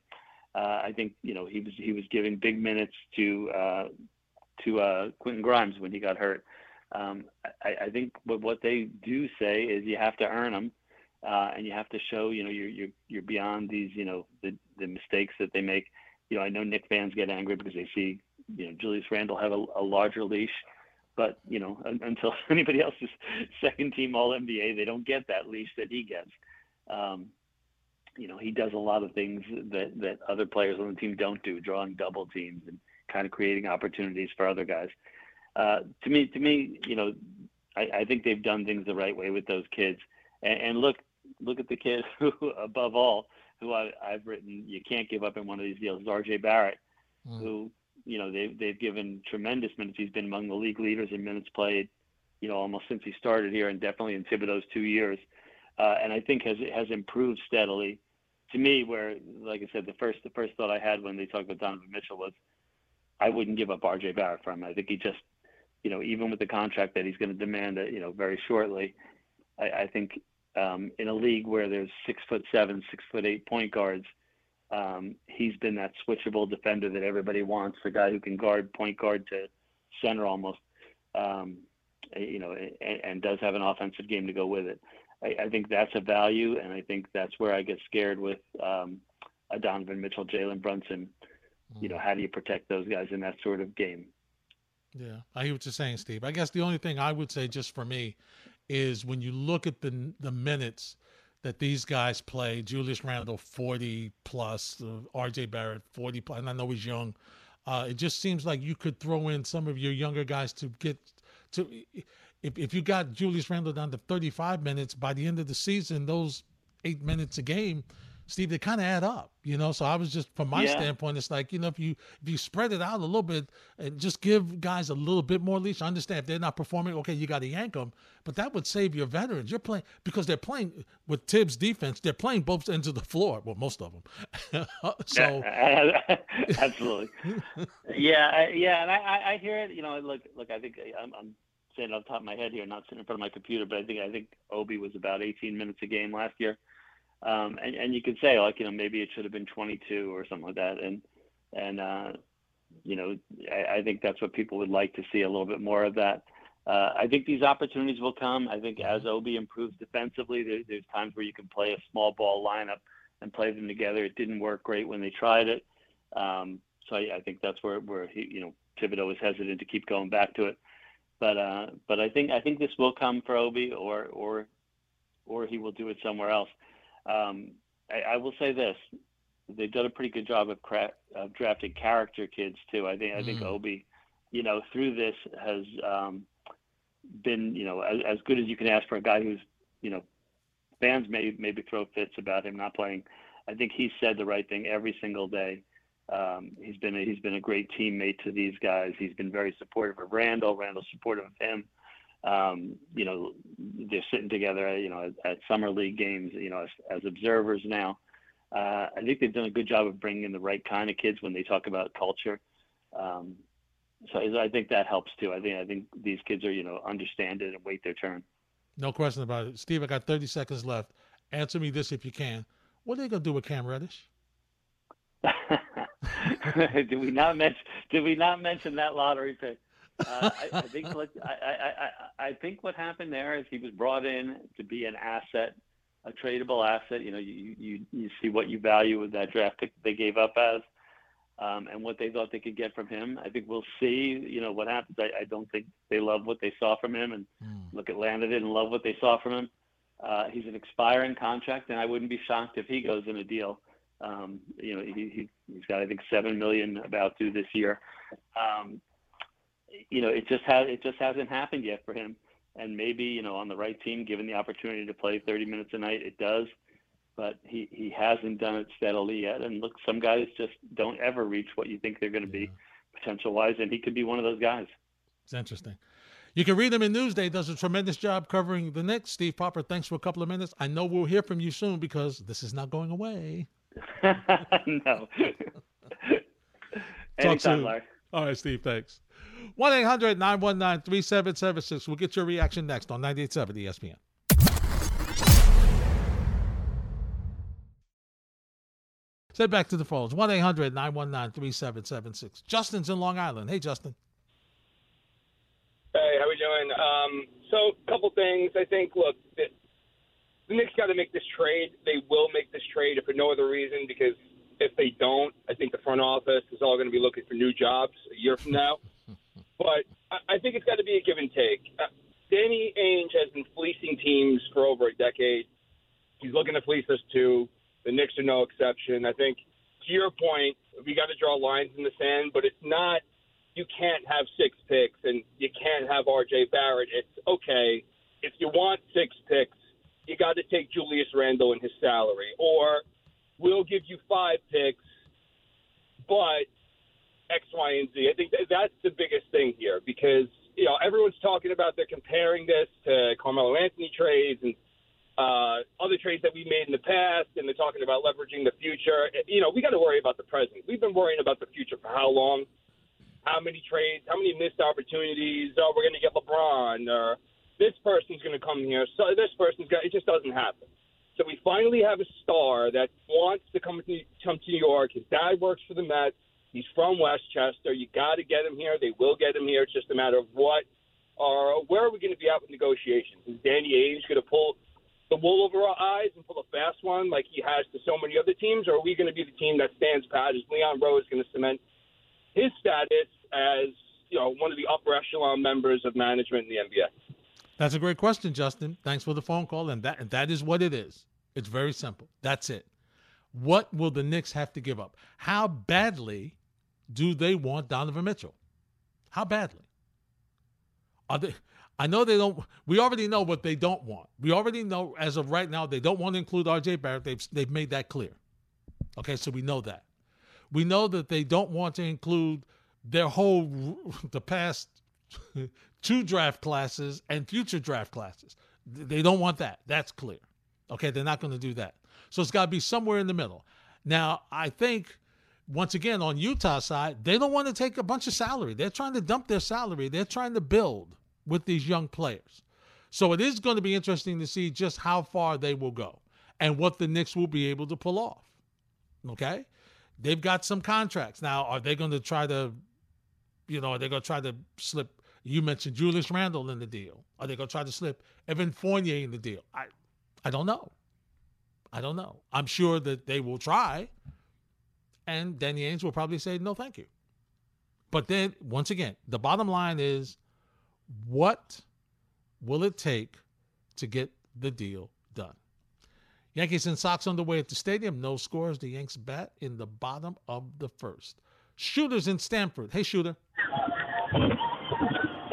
H: Uh, I think you know he was he was giving big minutes to uh, to uh, Quentin Grimes when he got hurt. Um, I, I think what what they do say is you have to earn them uh, and you have to show you know you're you're you're beyond these you know the the mistakes that they make. You know, I know Knick fans get angry because they see you know Julius Randle have a, a larger leash, but you know until anybody else is second team All NBA, they don't get that leash that he gets. Um, you know, he does a lot of things that that other players on the team don't do, drawing double teams and kind of creating opportunities for other guys. Uh, to me, to me, you know, I, I think they've done things the right way with those kids. And, and look, look at the kid who, above all, who I, have written, you can't give up in one of these deals, is R.J. Barrett, mm. who you know they've they've given tremendous minutes. He's been among the league leaders in minutes played, you know, almost since he started here, and definitely in Thibodeau's two years. Uh, and I think has has improved steadily. To me, where like I said, the first the first thought I had when they talked about Donovan Mitchell was, I wouldn't give up R.J. Barrett for him. I think he just, you know, even with the contract that he's going to demand, uh, you know, very shortly, I, I think um, in a league where there's six foot seven, six foot eight point guards. Um, he's been that switchable defender that everybody wants, the guy who can guard point guard to center almost, um, you know, and, and, does have an offensive game to go with it. I, I, think that's a value, and I think that's where I get scared with um, a Donovan Mitchell, Jalen Brunson. You know, how do you protect those guys in that sort of game?
B: Yeah, I hear what you're saying, Steve. I guess the only thing I would say, just for me, is when you look at the the minutes that these guys play, Julius Randle 40 plus, uh, RJ Barrett 40 plus, and I know he's young. Uh, it just seems like you could throw in some of your younger guys to get to. If, if you got Julius Randle down to 35 minutes by the end of the season, those eight minutes a game, Steve, they kind of add up, you know. So I was just, from my yeah. standpoint, it's like you know, if you if you spread it out a little bit and just give guys a little bit more leash. I understand if they're not performing, okay, you got to yank them, but that would save your veterans. You're playing because they're playing with Thibs' defense. They're playing both ends of the floor. Well, most of them. so
H: absolutely, yeah, I, yeah, and I, I hear it. You know, look, look, I think uh, I'm, I'm saying off the top of my head here, not sitting in front of my computer, but I think I think Obi was about 18 minutes a game last year. Um, and, and you could say like, you know, maybe it should have been 22 or something like that. And, and, uh, you know, I, I think that's what people would like to see a little bit more of that. Uh, I think these opportunities will come. I think as Obi improves defensively, there, there's times where you can play a small ball lineup and play them together. It didn't work great when they tried it. Um, so I, I think that's where, where he, you know, Thibodeau was hesitant to keep going back to it. But, uh, but I think, I think this will come for Obi or, or, or he will do it somewhere else. Um, I, I, will say this: they've done a pretty good job of, cra- of drafting character kids too. I think I think mm. Obi you know, through this has um, been, you know, as, as good as you can ask for a guy who's, you know, fans may maybe throw fits about him not playing. I think he said the right thing every single day. Um, he's been a, he's been a great teammate to these guys. He's been very supportive of Randle. Randle's supportive of him. Um, you know, they're sitting together, you know, at, at summer league games, you know, as, as observers now. Uh, I think they've done a good job of bringing in the right kind of kids when they talk about culture. Um, so I think that helps too. I think I think these kids are you know understand it and wait their turn.
B: No question about it, Steve. I got 30 seconds left. Answer me this if you can. What are they gonna do with Cam Reddish?
H: did we not mention? Did we not mention that lottery pick? Uh, I, I, think I, I, I, think what happened there is he was brought in to be an asset, a tradable asset. You know, you you you see what you value with that draft pick they gave up as, um, and what they thought they could get from him. I think we'll see. You know what happens. I, I don't think they love what they saw from him, and mm. look Atlanta didn't love what they saw from him. Uh, he's an expiring contract, and I wouldn't be shocked if he goes in a deal. Um, you know, he, he he's got I think seven million about due this year. Um, you know, it just has it just hasn't happened yet for him. And maybe you know, on the right team, given the opportunity to play 30 minutes a night, it does. But he he hasn't done it steadily yet. And look, some guys just don't ever reach what you think they're going to be potential wise, and he could be one of those guys.
B: It's interesting. You can read him in Newsday. Does a tremendous job covering the Knicks. Steve Popper, thanks for a couple of minutes. I know we'll hear from you soon because this is not going away.
H: no. Anytime,
B: soon. Larry. All right, Steve. Thanks. 1 800 919 3776. We'll get your reaction next on 98.7 ESPN. Send back to the phones 1 800 919 3776. Justin's in Long Island. Hey, Justin.
I: Hey, how we doing? Um, so, a couple things. I think, look, the, the Knicks got to make this trade. They will make this trade if for no other reason because if they don't, I think the front office is all going to be looking for new jobs a year from now. but I think it's got to be a give and take. Uh, Danny Ainge has been fleecing teams for over a decade. He's looking to fleece us too. The Knicks are no exception. I think, to your point, we got to draw lines in the sand, but it's not. You can't have six picks and you can't have R.J. Barrett. It's okay if you want six picks, you got to take Julius Randle and his salary, or we'll give you five picks, but X, Y, and Z. I think that's the biggest thing here because you know everyone's talking about they're comparing this to Carmelo Anthony trades and uh, other trades that we made in the past, and they're talking about leveraging the future. You know, we got to worry about the present. We've been worrying about the future for how long? How many trades? How many missed opportunities? Oh, we're going to get LeBron, or this person's going to come here. So this person's got. It just doesn't happen. So we finally have a star that wants to come to come to New York. His dad works for the Mets. He's from Westchester. You got to get him here. They will get him here. It's just a matter of what or where are we going to be at with negotiations? Is Danny Ainge going to pull the wool over our eyes and pull a fast one like he has to so many other teams, or are we going to be the team that stands pat? Is Leon Rose going to cement his status as you know one of the upper echelon members of management in the NBA?
B: That's a great question, Justin. Thanks for the phone call, and that that is what it is. It's very simple. That's it. What will the Knicks have to give up? How badly do they want Donovan Mitchell? How badly? Are they? I know they don't. We already know what they don't want. We already know as of right now they don't want to include R.J. Barrett. They've they've made that clear. Okay, so we know that. We know that they don't want to include their whole the past two draft classes and future draft classes. They don't want that. That's clear. Okay, they're not going to do that. So it's got to be somewhere in the middle. Now, I think once again on Utah side, they don't want to take a bunch of salary. They're trying to dump their salary. They're trying to build with these young players. So it is going to be interesting to see just how far they will go and what the Knicks will be able to pull off. Okay? They've got some contracts. Now, are they going to try to, you know, are they going to try to slip you mentioned Julius Randle in the deal. Are they going to try to slip Evan Fournier in the deal? I, I don't know. I don't know. I'm sure that they will try, and Danny Ainge will probably say no, thank you. But then, once again, the bottom line is, what will it take to get the deal done? Yankees and Sox underway at the stadium. No scores. The Yanks bat in the bottom of the first. Shooters in Stamford. Hey, shooter.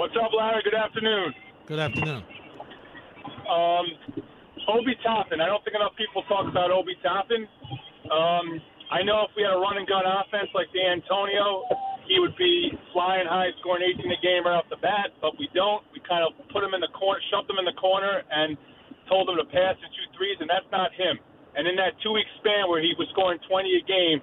J: What's up, Larry? Good afternoon.
B: Good afternoon.
J: Um, Obi Toppin. I don't think enough people talk about Obi Toppin. Um, I know if we had a run and gun offense like D'Antoni, he would be flying high, scoring 18 a game right off the bat. But we don't. We kind of put him in the corner, shoved him in the corner, and told him to pass and shoot threes, and that's not him. And in that two-week span where he was scoring 20 a game,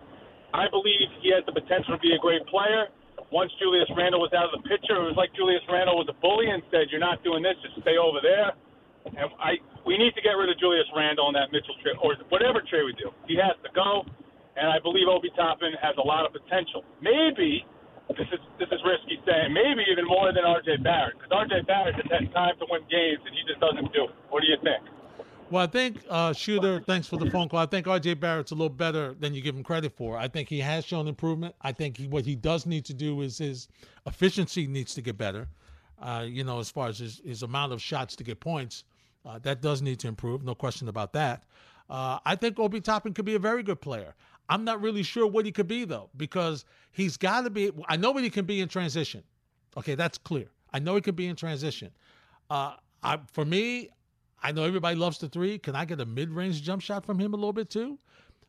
J: I believe he has the potential to be a great player. Once Julius Randle was out of the picture, it was like Julius Randle was a bully and said, "You're not doing this. Just stay over there." And I, we need to get rid of Julius Randle on that Mitchell trade or whatever trade we do. He has to go, and I believe Obi Toppin has a lot of potential. Maybe this is this is risky saying, maybe even more than R.J. Barrett because R.J. Barrett just has time to win games and he just doesn't do it. What do you think?
B: Well, I think uh, Shooter. Thanks for the phone call. I think R.J. Barrett's a little better than you give him credit for. I think he has shown improvement. I think he, what he does need to do is his efficiency needs to get better. Uh, you know, as far as his, his amount of shots to get points, uh, that does need to improve. No question about that. Uh, I think Obi Toppin could be a very good player. I'm not really sure what he could be though, because he's got to be. I know what he can be in transition. Okay, that's clear. I know he can be in transition. Uh, I, for me, I know everybody loves the three. Can I get a mid-range jump shot from him a little bit too?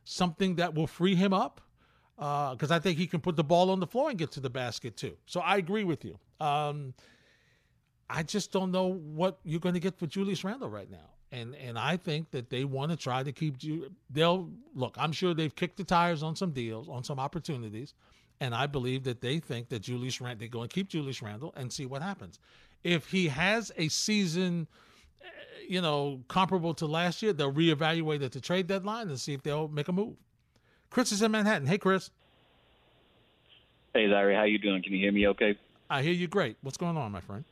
B: Something that will free him up, because uh, I think he can put the ball on the floor and get to the basket too. So I agree with you. Um, I just don't know what you're going to get for Julius Randle right now. And and I think that they want to try to keep you. They'll look. I'm sure they've kicked the tires on some deals, on some opportunities, and I believe that they think that Julius Randle. They're going to keep Julius Randle and see what happens. If he has a season, you know, comparable to last year, they'll reevaluate at the trade deadline and see if they'll make a move. Chris is in Manhattan. Hey, Chris.
K: Hey, Larry. How you doing? Can you hear me? Okay.
B: I hear you. Great. What's going on, my friend?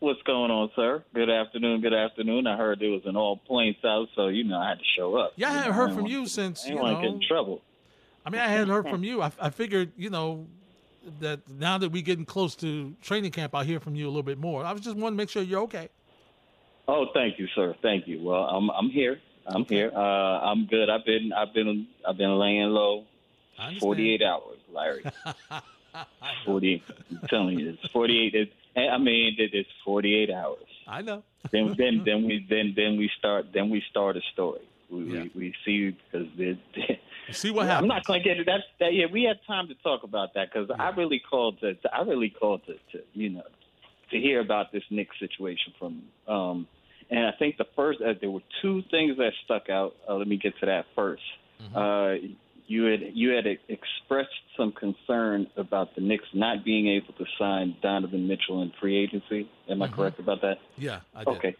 K: What's going on, sir? Good afternoon. Good afternoon. I heard there was an all points out, so you know I had to show up.
B: Yeah, I haven't heard from you since
K: I
B: you
K: want
B: know.
K: to get in trouble.
B: I mean, I hadn't heard from you. I, I figured, you know, that now that we're getting close to training camp, I'll hear from you a little bit more. I was just wanting to make sure you're okay.
K: Oh, thank you, sir. Thank you. Well, I'm I'm here. I'm here. Uh, I'm good. I've been I've been I've been laying low. Forty eight hours, Larry. Forty. I'm telling you, it's forty eight. It's, I mean, it- it's forty eight hours.
B: I know.
K: then then then we then then we start then we start a story. We we, we see because
B: see what
K: I'm not going to get it. That's that. Yeah, we had time to talk about that because I really called to, to I really called to, to you know to hear about this Knicks situation from. Um, and I think the first uh, there were two things that stuck out. Uh, let me get to that 1st Uh, you had you had expressed some concern about the Knicks not being able to sign Donovan Mitchell in free agency. Am I
B: Mhm.
K: correct about that?
B: Yeah, I did.
K: Okay.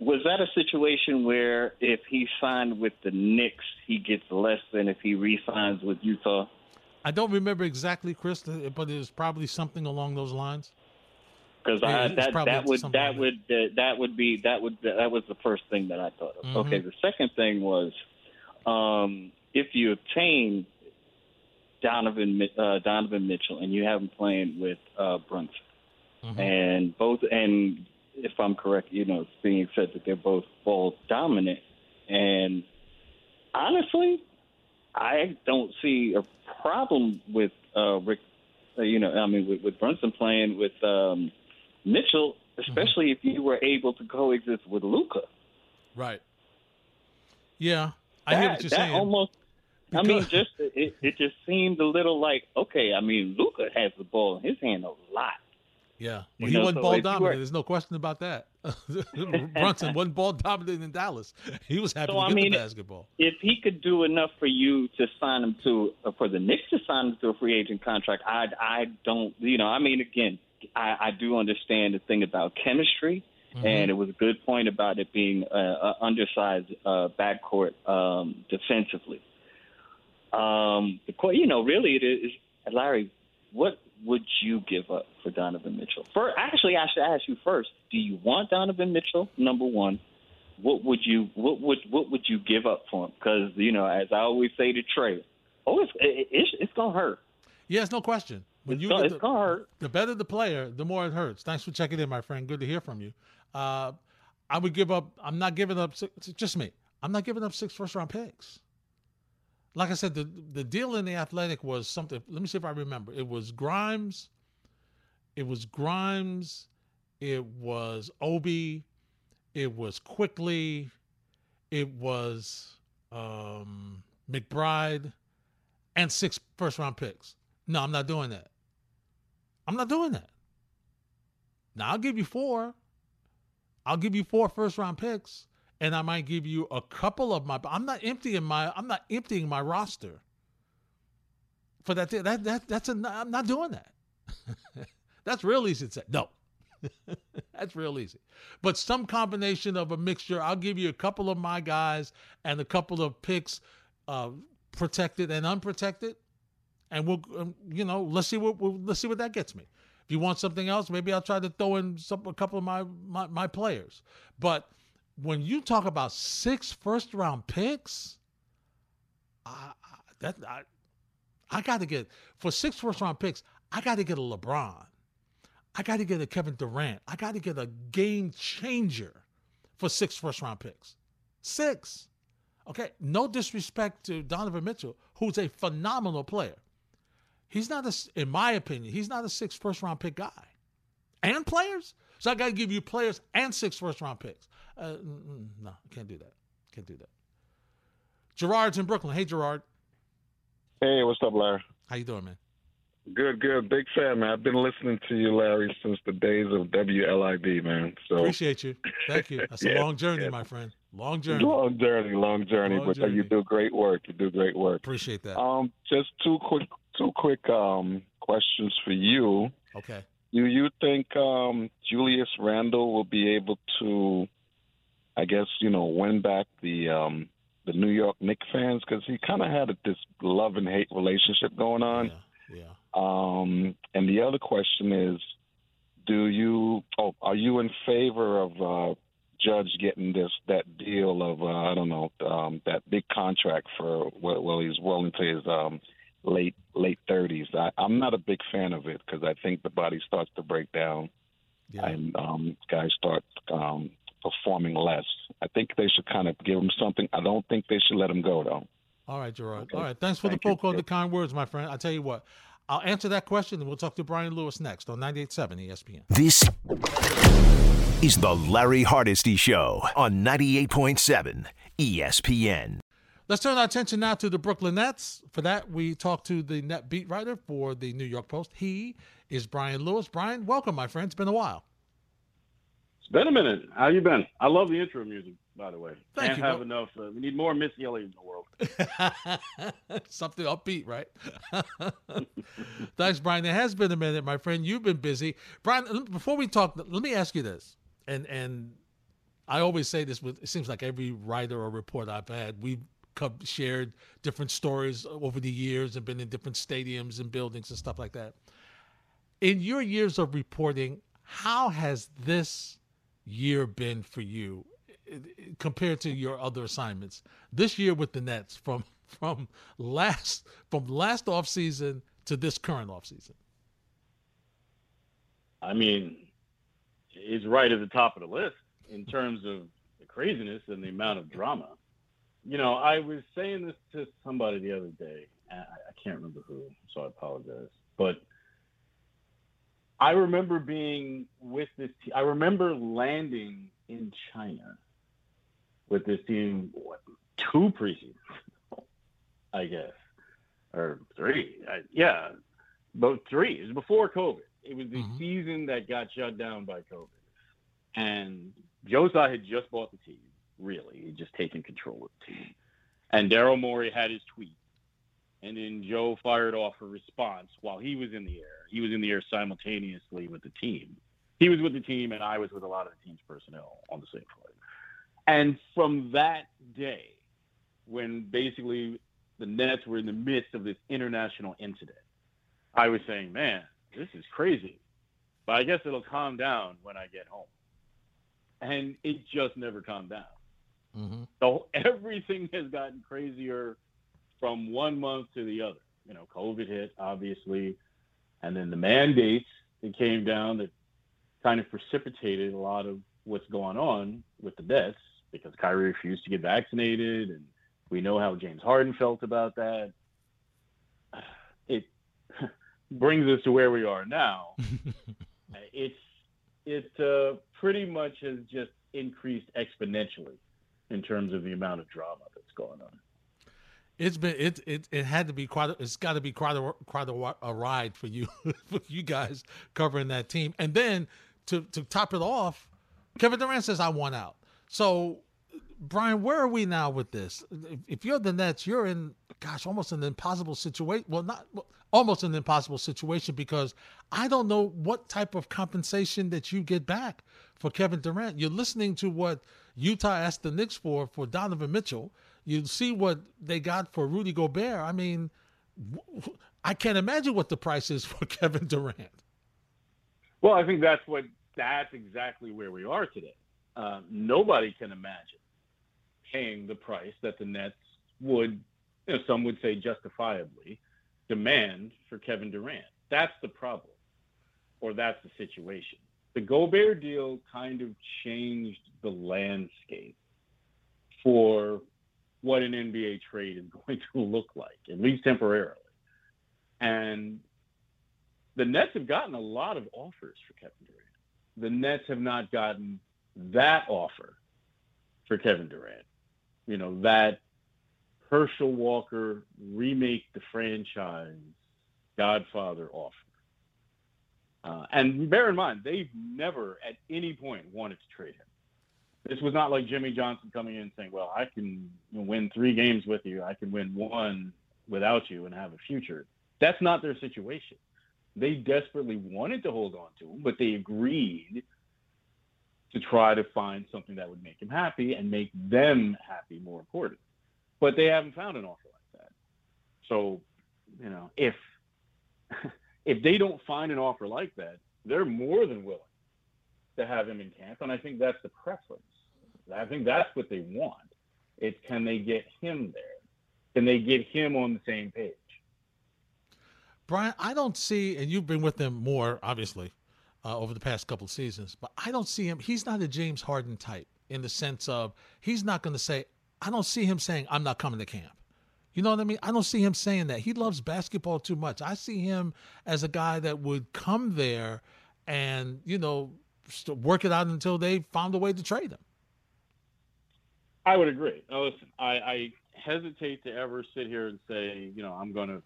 K: Was that a situation where if he signed with the Knicks, he gets less than if he re-signs with Utah?
B: I don't remember exactly, Chris, but it was probably something along those lines.
K: Because
B: Yeah,
K: I that that would that would uh, that would be that would that was the first thing that I thought of.
B: Mhm.
K: Okay, the second thing was um, if you obtain Donovan uh, Donovan Mitchell and you have him playing with uh, Brunson,
B: Mm-hmm.
K: and both and if I'm correct, you know, it's being said that they're both ball dominant, and honestly, I don't see a problem with uh, Rick. Uh, you know, I mean, with, with Brunson playing with um, Mitchell, mm-hmm. especially if you were able to coexist with Luka.
B: Right. Yeah, I hear what you're
K: that
B: saying.
K: Almost. I mean, just it, it just seemed a little like okay. I mean, Luka has the ball in his hand a lot.
B: Yeah,
K: You
B: he
K: know,
B: wasn't
K: so
B: ball dominant.
K: were-
B: There's no question about that. Brunson wasn't ball dominant in Dallas. He was happy
K: So
B: to
K: I
B: get
K: mean,
B: the basketball.
K: if he could do enough for you to sign him to for the Knicks to sign him to a free agent contract, I I don't you know I mean again I, I do understand the thing about chemistry,
B: Mm-hmm.
K: and it was a good point about it being uh, undersized uh, backcourt um, defensively. Um, the que- you know really it is Larry, what would you give up for Donovan Mitchell? For actually, I should ask you first: Do you want Donovan Mitchell? Number one what would you what would what would you give up for him? Because you know, as I always say to Trey, oh, it's it, it's, it's gonna hurt.
B: Yes, no question. When
K: It's
B: you
K: gonna-
B: get
K: it's gonna hurt.
B: The better the player, the more it hurts. Thanks for checking in, my friend. Good to hear from you. Uh, I would give up. I'm not giving up. Six, just me. I'm not giving up six first round picks. Like I said, the the deal in the Athletic was something. Let me see if I remember. It was Grimes. it was Grimes, it was Obi, it was Quickley. it was um, McBride, and six first round picks. No, I'm not doing that. I'm not doing that. Now I'll give you four. I'll give you four first round picks, and I might give you a couple of my. I'm not emptying my. I'm not emptying my roster. For that, that that that's a. I'm not doing that. that's real easy to say. No, that's real easy. But some combination of a mixture. I'll give you a couple of my guys and a couple of picks, uh, protected and unprotected, and we'll, um, you know, let's see what we'll, let's see what that gets me. If you want something else, maybe I'll try to throw in some, a couple of my, my my players. But when you talk about six first round picks, I, I, that I, I got to get for six first round picks. I got to get a LeBron. I got to get a Kevin Durant. I got to get a game changer for six first round picks. Six. Okay. No disrespect to Donovan Mitchell, who's a phenomenal player. He's not a, in my opinion, he's not a six first round pick guy. And players. So I got to give you players and six first round picks. Uh, no, can't do that. Can't do that. Gerard's in Brooklyn. Hey, Gerard.
L: Hey, what's up, Larry?
B: How you doing, man?
L: Good, good. Big fan, man. I've been listening to you, Larry, since the days of WLIB, man. So
B: appreciate you. Thank you. That's
L: Yeah,
B: a long journey,
L: yeah.
B: my friend. Long journey.
L: Long journey, long journey,
B: Long
L: but
B: journey.
L: you do great work. You do great work.
B: Appreciate that.
L: Um, just two quick, two quick um questions for you.
B: Okay.
L: Do you think um, Julius Randle will be able to, I guess, you know, win back the um, the New York Knicks fans because he kind of had a, this love and hate relationship going on.
B: Yeah.
L: Um, and the other question is, do you? Oh, are you in favor of uh, Judge getting this that deal of uh, I don't know um, that big contract for well, well he's well into his um, late late thirties. I'm not a big fan of it because I think the body starts to break down and um, guys start um, performing less. I think they should kind of give them something. I don't think they should let them go though.
B: All right, Gerard. All right. Thanks for the phone call the kind words, my friend. I'll tell you what. I'll answer that question and we'll talk to Brian Lewis next on 98.7 ESPN.
A: This is the Larry Hardesty Show on 98.7 ESPN.
B: Let's turn our attention now to the Brooklyn Nets. For that, we talk to the net beat writer for the New York Post. He is Brian Lewis. Brian, welcome, my friend. It's been a while.
M: It's been a minute. How you been? I love the intro music, by the way.
B: Thank
M: Can't
B: you,
M: have
B: bro.
M: enough. Uh, we need more Missy Elliott in the world.
B: Something upbeat, right? Thanks, Brian. It has been a minute, my friend. You've been busy. Brian, before we talk, let me ask you this. And and I always say this with it seems like every writer or report I've had, we've co- shared different stories over the years and been in different stadiums and buildings and stuff like that. In your years of reporting, how has this year been for you compared to your other assignments? This year with the Nets from from last from last offseason to this current offseason.
M: I mean, it's right at the top of the list in terms of the craziness and the amount of drama. You know, I was saying this to somebody the other day. and I, I can't remember who, so I apologize. But I remember being with this team. I remember landing in China with this team, what, two preseasons, I guess, or three. I, yeah, both three. It was before COVID. It was the mm-hmm. season that got shut down by COVID. And Joe Tsai had just bought the team, really. Just taking control of the team. And Daryl Morey had his tweet. And then Joe fired off a response while he was in the air. He was in the air simultaneously with the team. He was with the team, and I was with a lot of the team's personnel on the same flight. And from that day, when basically the Nets were in the midst of this international incident, I was saying, man, this is crazy. But I guess it'll calm down when I get home. And it just never calmed down.
B: Mm-hmm.
M: So everything has gotten crazier from one month to the other. You know, COVID hit, obviously, and then the mandates that came down that kind of precipitated a lot of what's going on with the Nets because Kyrie refused to get vaccinated, and we know how James Harden felt about that. It brings us to where we are now. it's it uh, pretty much has just increased exponentially in terms of the amount of drama that's going on.
B: It's been it it it had to be quite. It's got to be quite a quite a, a ride for you for you guys covering that team, and then to to top it off, Kevin Durant says I want out. So, Brian, where are we now with this? If you're the Nets, you're in gosh almost an impossible situation. Well, not well, almost an impossible situation because I don't know what type of compensation that you get back for Kevin Durant. You're listening to what Utah asked the Knicks for for Donovan Mitchell you see what they got for Rudy Gobert. I mean, I can't imagine what the price is for Kevin Durant.
M: Well, I think that's what that's exactly where we are today. Uh, nobody can imagine paying the price that the Nets would, you know, some would say justifiably, demand for Kevin Durant. That's the problem, or that's the situation. The Gobert deal kind of changed the landscape for what an NBA trade is going to look like, at least temporarily. And the Nets have gotten a lot of offers for Kevin Durant. The Nets have not gotten that offer for Kevin Durant. You know, that Herschel Walker remake the franchise Godfather offer. Uh, and bear in mind, they've never at any point wanted to trade him. This was not like Jimmy Johnson coming in saying, "Well, I can win three games with you. I can win one without you and have a future." That's not their situation. They desperately wanted to hold on to him, but they agreed to try to find something that would make him happy and make them happy, more important. But they haven't found an offer like that. So, you know, if if they don't find an offer like that, they're more than willing to have him in camp, and I think that's the preference. I think that's what they want. It's can they get him there? Can they get him on the same page?
B: Brian, I don't see, and you've been with them more, obviously, uh, over the past couple of seasons, but I don't see him. He's not a James Harden type in the sense of he's not going to say, I don't see him saying, I'm not coming to camp. You know what I mean? I don't see him saying that. He loves basketball too much. I see him as a guy that would come there and, you know, work it out until they found a way to trade him.
M: I would agree. Now, listen, I, I hesitate to ever sit here and say, you know, I'm going to.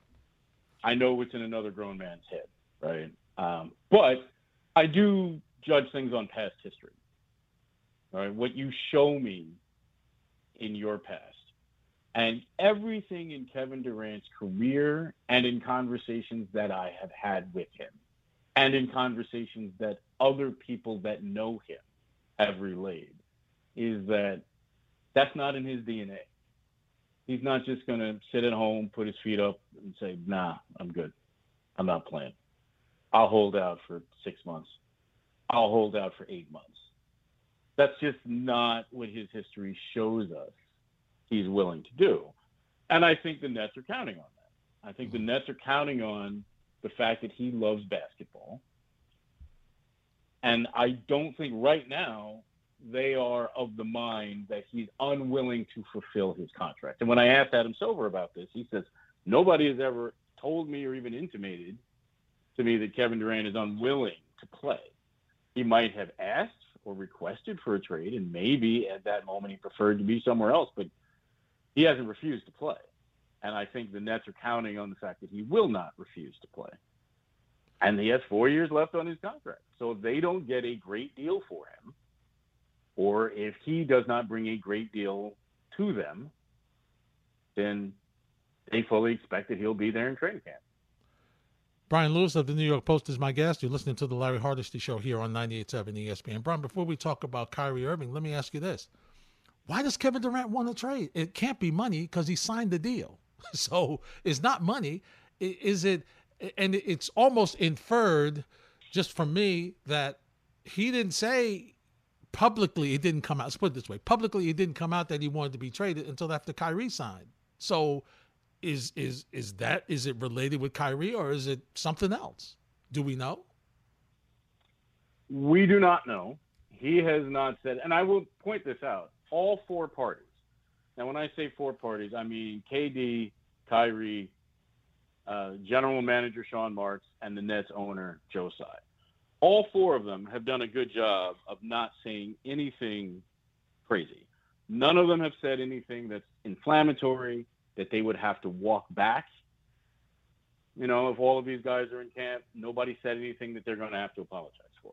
M: I know what's in another grown man's head, right? Um, but I do judge things on past history. Right, what you show me in your past, and everything in Kevin Durant's career and in conversations that I have had with him, and in conversations that other people that know him have relayed, is that that's not in his DNA. He's not just going to sit at home, put his feet up, and say, nah, I'm good. I'm not playing. I'll hold out for six months. I'll hold out for eight months. That's just not what his history shows us he's willing to do. And I think the Nets are counting on that. I think the mm-hmm. Nets are counting on the fact that he loves basketball. And I don't think right now they are of the mind that he's unwilling to fulfill his contract. And when I asked Adam Silver about this, he says, nobody has ever told me or even intimated to me that Kevin Durant is unwilling to play. He might have asked or requested for a trade, and maybe at that moment he preferred to be somewhere else, but he hasn't refused to play. And I think the Nets are counting on the fact that he will not refuse to play. And he has four years left on his contract. So if they don't get a great deal for him, or if he does not bring a great deal to them, then they fully expect that he'll be there in training camp.
B: Brian Lewis of the New York Post is my guest. You're listening to the Larry Hardesty Show here on 98.7 ESPN. Brian, before we talk about Kyrie Irving, let me ask you this. Why does Kevin Durant want to trade? It can't be money because he signed the deal. So it's not money. Is it? And it's almost inferred just from me that he didn't say publicly it didn't come out. Let's put it this way: publicly it didn't come out that he wanted to be traded until after Kyrie signed. So, is is is that is it related with Kyrie or is it something else? Do we know?
M: We do not know. He has not said, and I will point this out: all four parties. Now, when I say four parties, I mean KD, Kyrie, uh, general manager Sean Marks, and the Nets owner Joe Tsai. All four of them have done a good job of not saying anything crazy. None of them have said anything that's inflammatory that they would have to walk back. You know, if all of these guys are in camp, nobody said anything that they're going to have to apologize for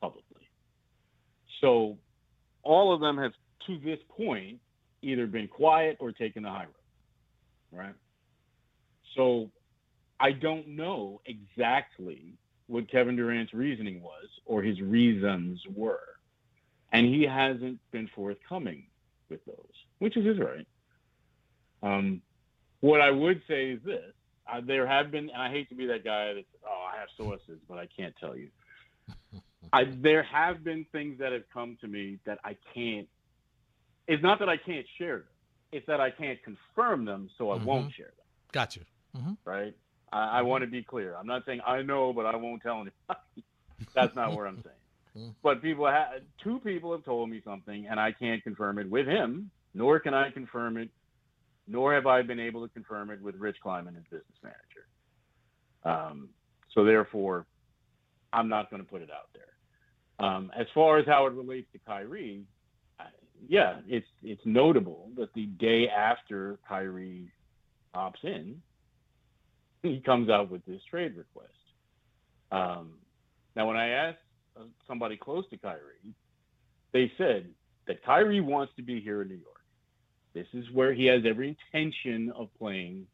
M: publicly. So all of them have, to this point, either been quiet or taken the high road, right? So I don't know exactly what Kevin Durant's reasoning was or his reasons were. And he hasn't been forthcoming with those, which is his right. Um, what I would say is this uh, there have been, and I hate to be that guy that, oh, I have sources, but I can't tell you. I, there have been things that have come to me that I can't. It's not that I can't share them; it's that I can't confirm them, so I
B: Mhm.
M: won't share them.
B: Got you. Mm-hmm.
M: Right? I, I want to be clear. I'm not saying I know, but I won't tell anybody. That's not what I'm saying. But people, ha- two people have told me something, and I can't confirm it with him, nor can I confirm it, nor have I been able to confirm it with Rich Kleiman, his business manager. Um, so therefore, I'm not going to put it out there. Um, as far as how it relates to Kyrie, yeah, it's it's notable that the day after Kyrie opts in, he comes out with this trade request. Um, now, when I asked uh, somebody close to Kyrie, they said that Kyrie wants to be here in New York. This is where he has every intention of playing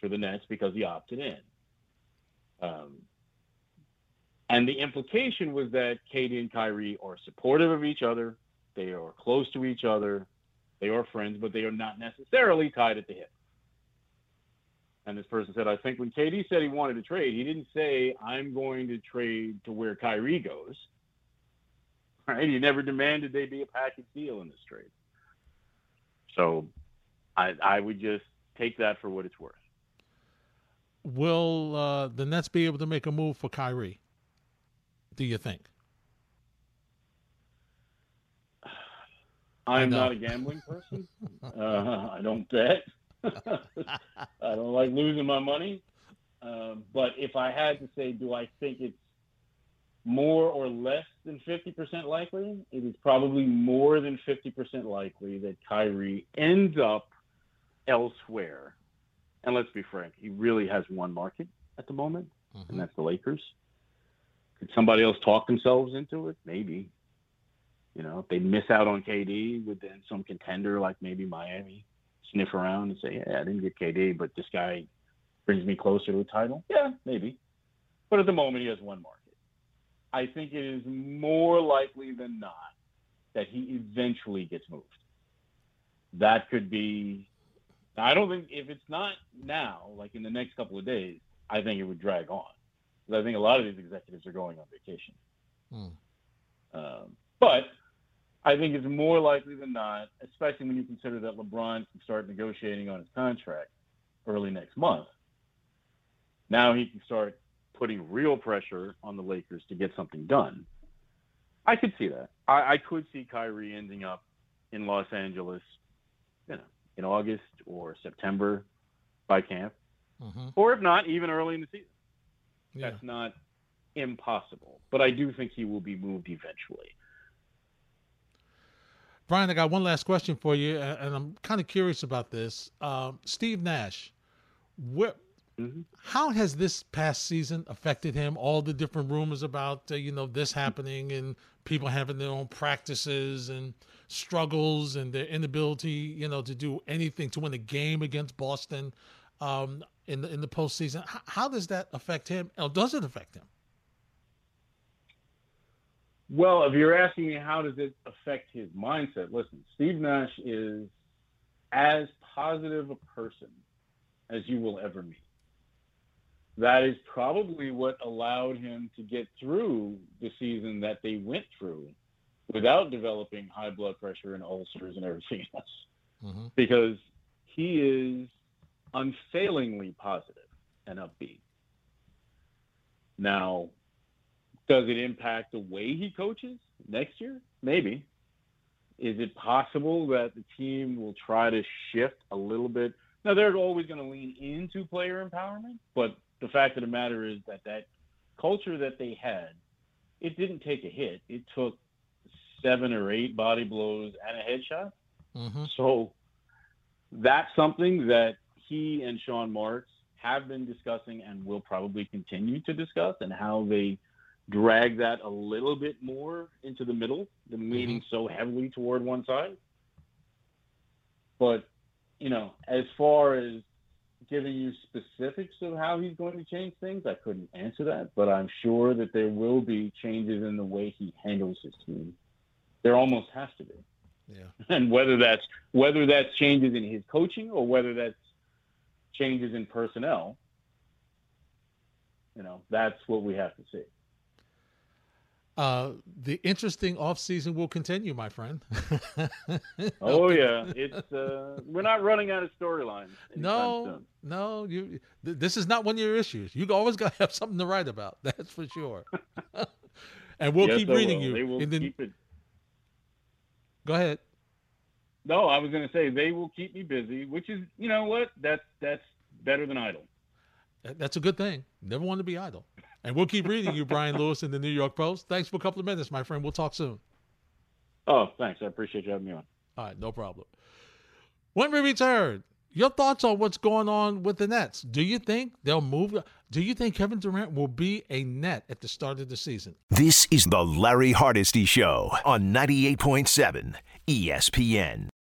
M: for the Nets because he opted in. Um, and the implication was that KD and Kyrie are supportive of each other. They are close to each other. They are friends, but they are not necessarily tied at the hip. And this person said, I think when KD said he wanted to trade, he didn't say, I'm going to trade to where Kyrie goes. Right? He never demanded they be a package deal in this trade. So I, I would just take that for what it's worth.
B: Will uh, the Nets be able to make a move for Kyrie? Do you think?
M: I'm not a gambling person. uh, I don't bet. I don't like losing my money. Uh, but if I had to say, do I think it's more or less than 50% likely? It is probably more than 50% likely that Kyrie ends up elsewhere. And let's be frank, he really has one market at the moment, and that's the Lakers. Could somebody else talk themselves into it? Maybe. You know, if they miss out on KD, would then some contender like maybe Miami sniff around and say, "Yeah, I didn't get KD, but this guy brings me closer to a title"? Yeah, maybe. But at the moment, he has one market. I think it is more likely than not that he eventually gets moved. That could be. I don't think if it's not now, like in the next couple of days, I think it would drag on. Because I think a lot of these executives are going on vacation. Um, but I think it's more likely than not, especially when you consider that LeBron can start negotiating on his contract early next month. Now he can start putting real pressure on the Lakers to get something done. I could see that. I, I could see Kyrie ending up in Los Angeles, you know, in August or September by camp,
B: Mm-hmm.
M: or if not, even early in the season. That's not impossible, but I do think he will be moved eventually.
B: Brian, I got one last question for you, and I'm kind of curious about this. Um, Steve Nash, where, how has this past season affected him? All the different rumors about uh, you know this happening and people having their own practices and struggles and their inability, you know, to do anything to win a game against Boston um, in the in the postseason. How, how does that affect him? Or does it affect him?
M: Well, if you're asking me how does it affect his mindset, listen, Steve Nash is as positive a person as you will ever meet. That is probably what allowed him to get through the season that they went through without developing high blood pressure and ulcers and everything else. Mm-hmm. Because he is unfailingly positive and upbeat. Now, does it impact the way he coaches next year? Maybe. Is it possible that the team will try to shift a little bit Now they're always going to lean into player empowerment, but the fact of the matter is that that culture that they had, it didn't take a hit. It took seven or eight body blows and a headshot.
B: Mm-hmm.
M: So that's something that he and Sean Marks have been discussing and will probably continue to discuss, and how they drag that a little bit more into the middle, the mm-hmm. leaning so heavily toward one side. But you know, as far as giving you specifics of how he's going to change things, I couldn't answer that. But I'm sure that there will be changes in the way he handles his team. There almost has to be.
B: Yeah.
M: And whether that's whether that's changes in his coaching or whether that's changes in personnel, you know, that's what we have to see.
B: Uh, the interesting offseason will continue, my friend.
M: oh yeah, it's uh, we're not running out of storylines.
B: No, no, you. Th- this is not one of your issues. You always got to have something to write about. That's for sure. and we'll
M: Yes,
B: keep reading you.
M: They will
B: in the-
M: keep it.
B: Go ahead.
M: No, I was going to say they will keep me busy, which is you know what that's that's better than idle.
B: That's a good thing. Never want to be idle. And we'll keep reading you, Brian Lewis, in the New York Post. Thanks for a couple of minutes, my friend. We'll talk soon.
M: Oh, thanks. I appreciate you having me on.
B: All right, no problem. When we return, your thoughts on what's going on with the Nets. Do you think they'll move? Do you think Kevin Durant will be a net at the start of the season?
A: This is the Larry Hardesty Show on 98.7 ESPN.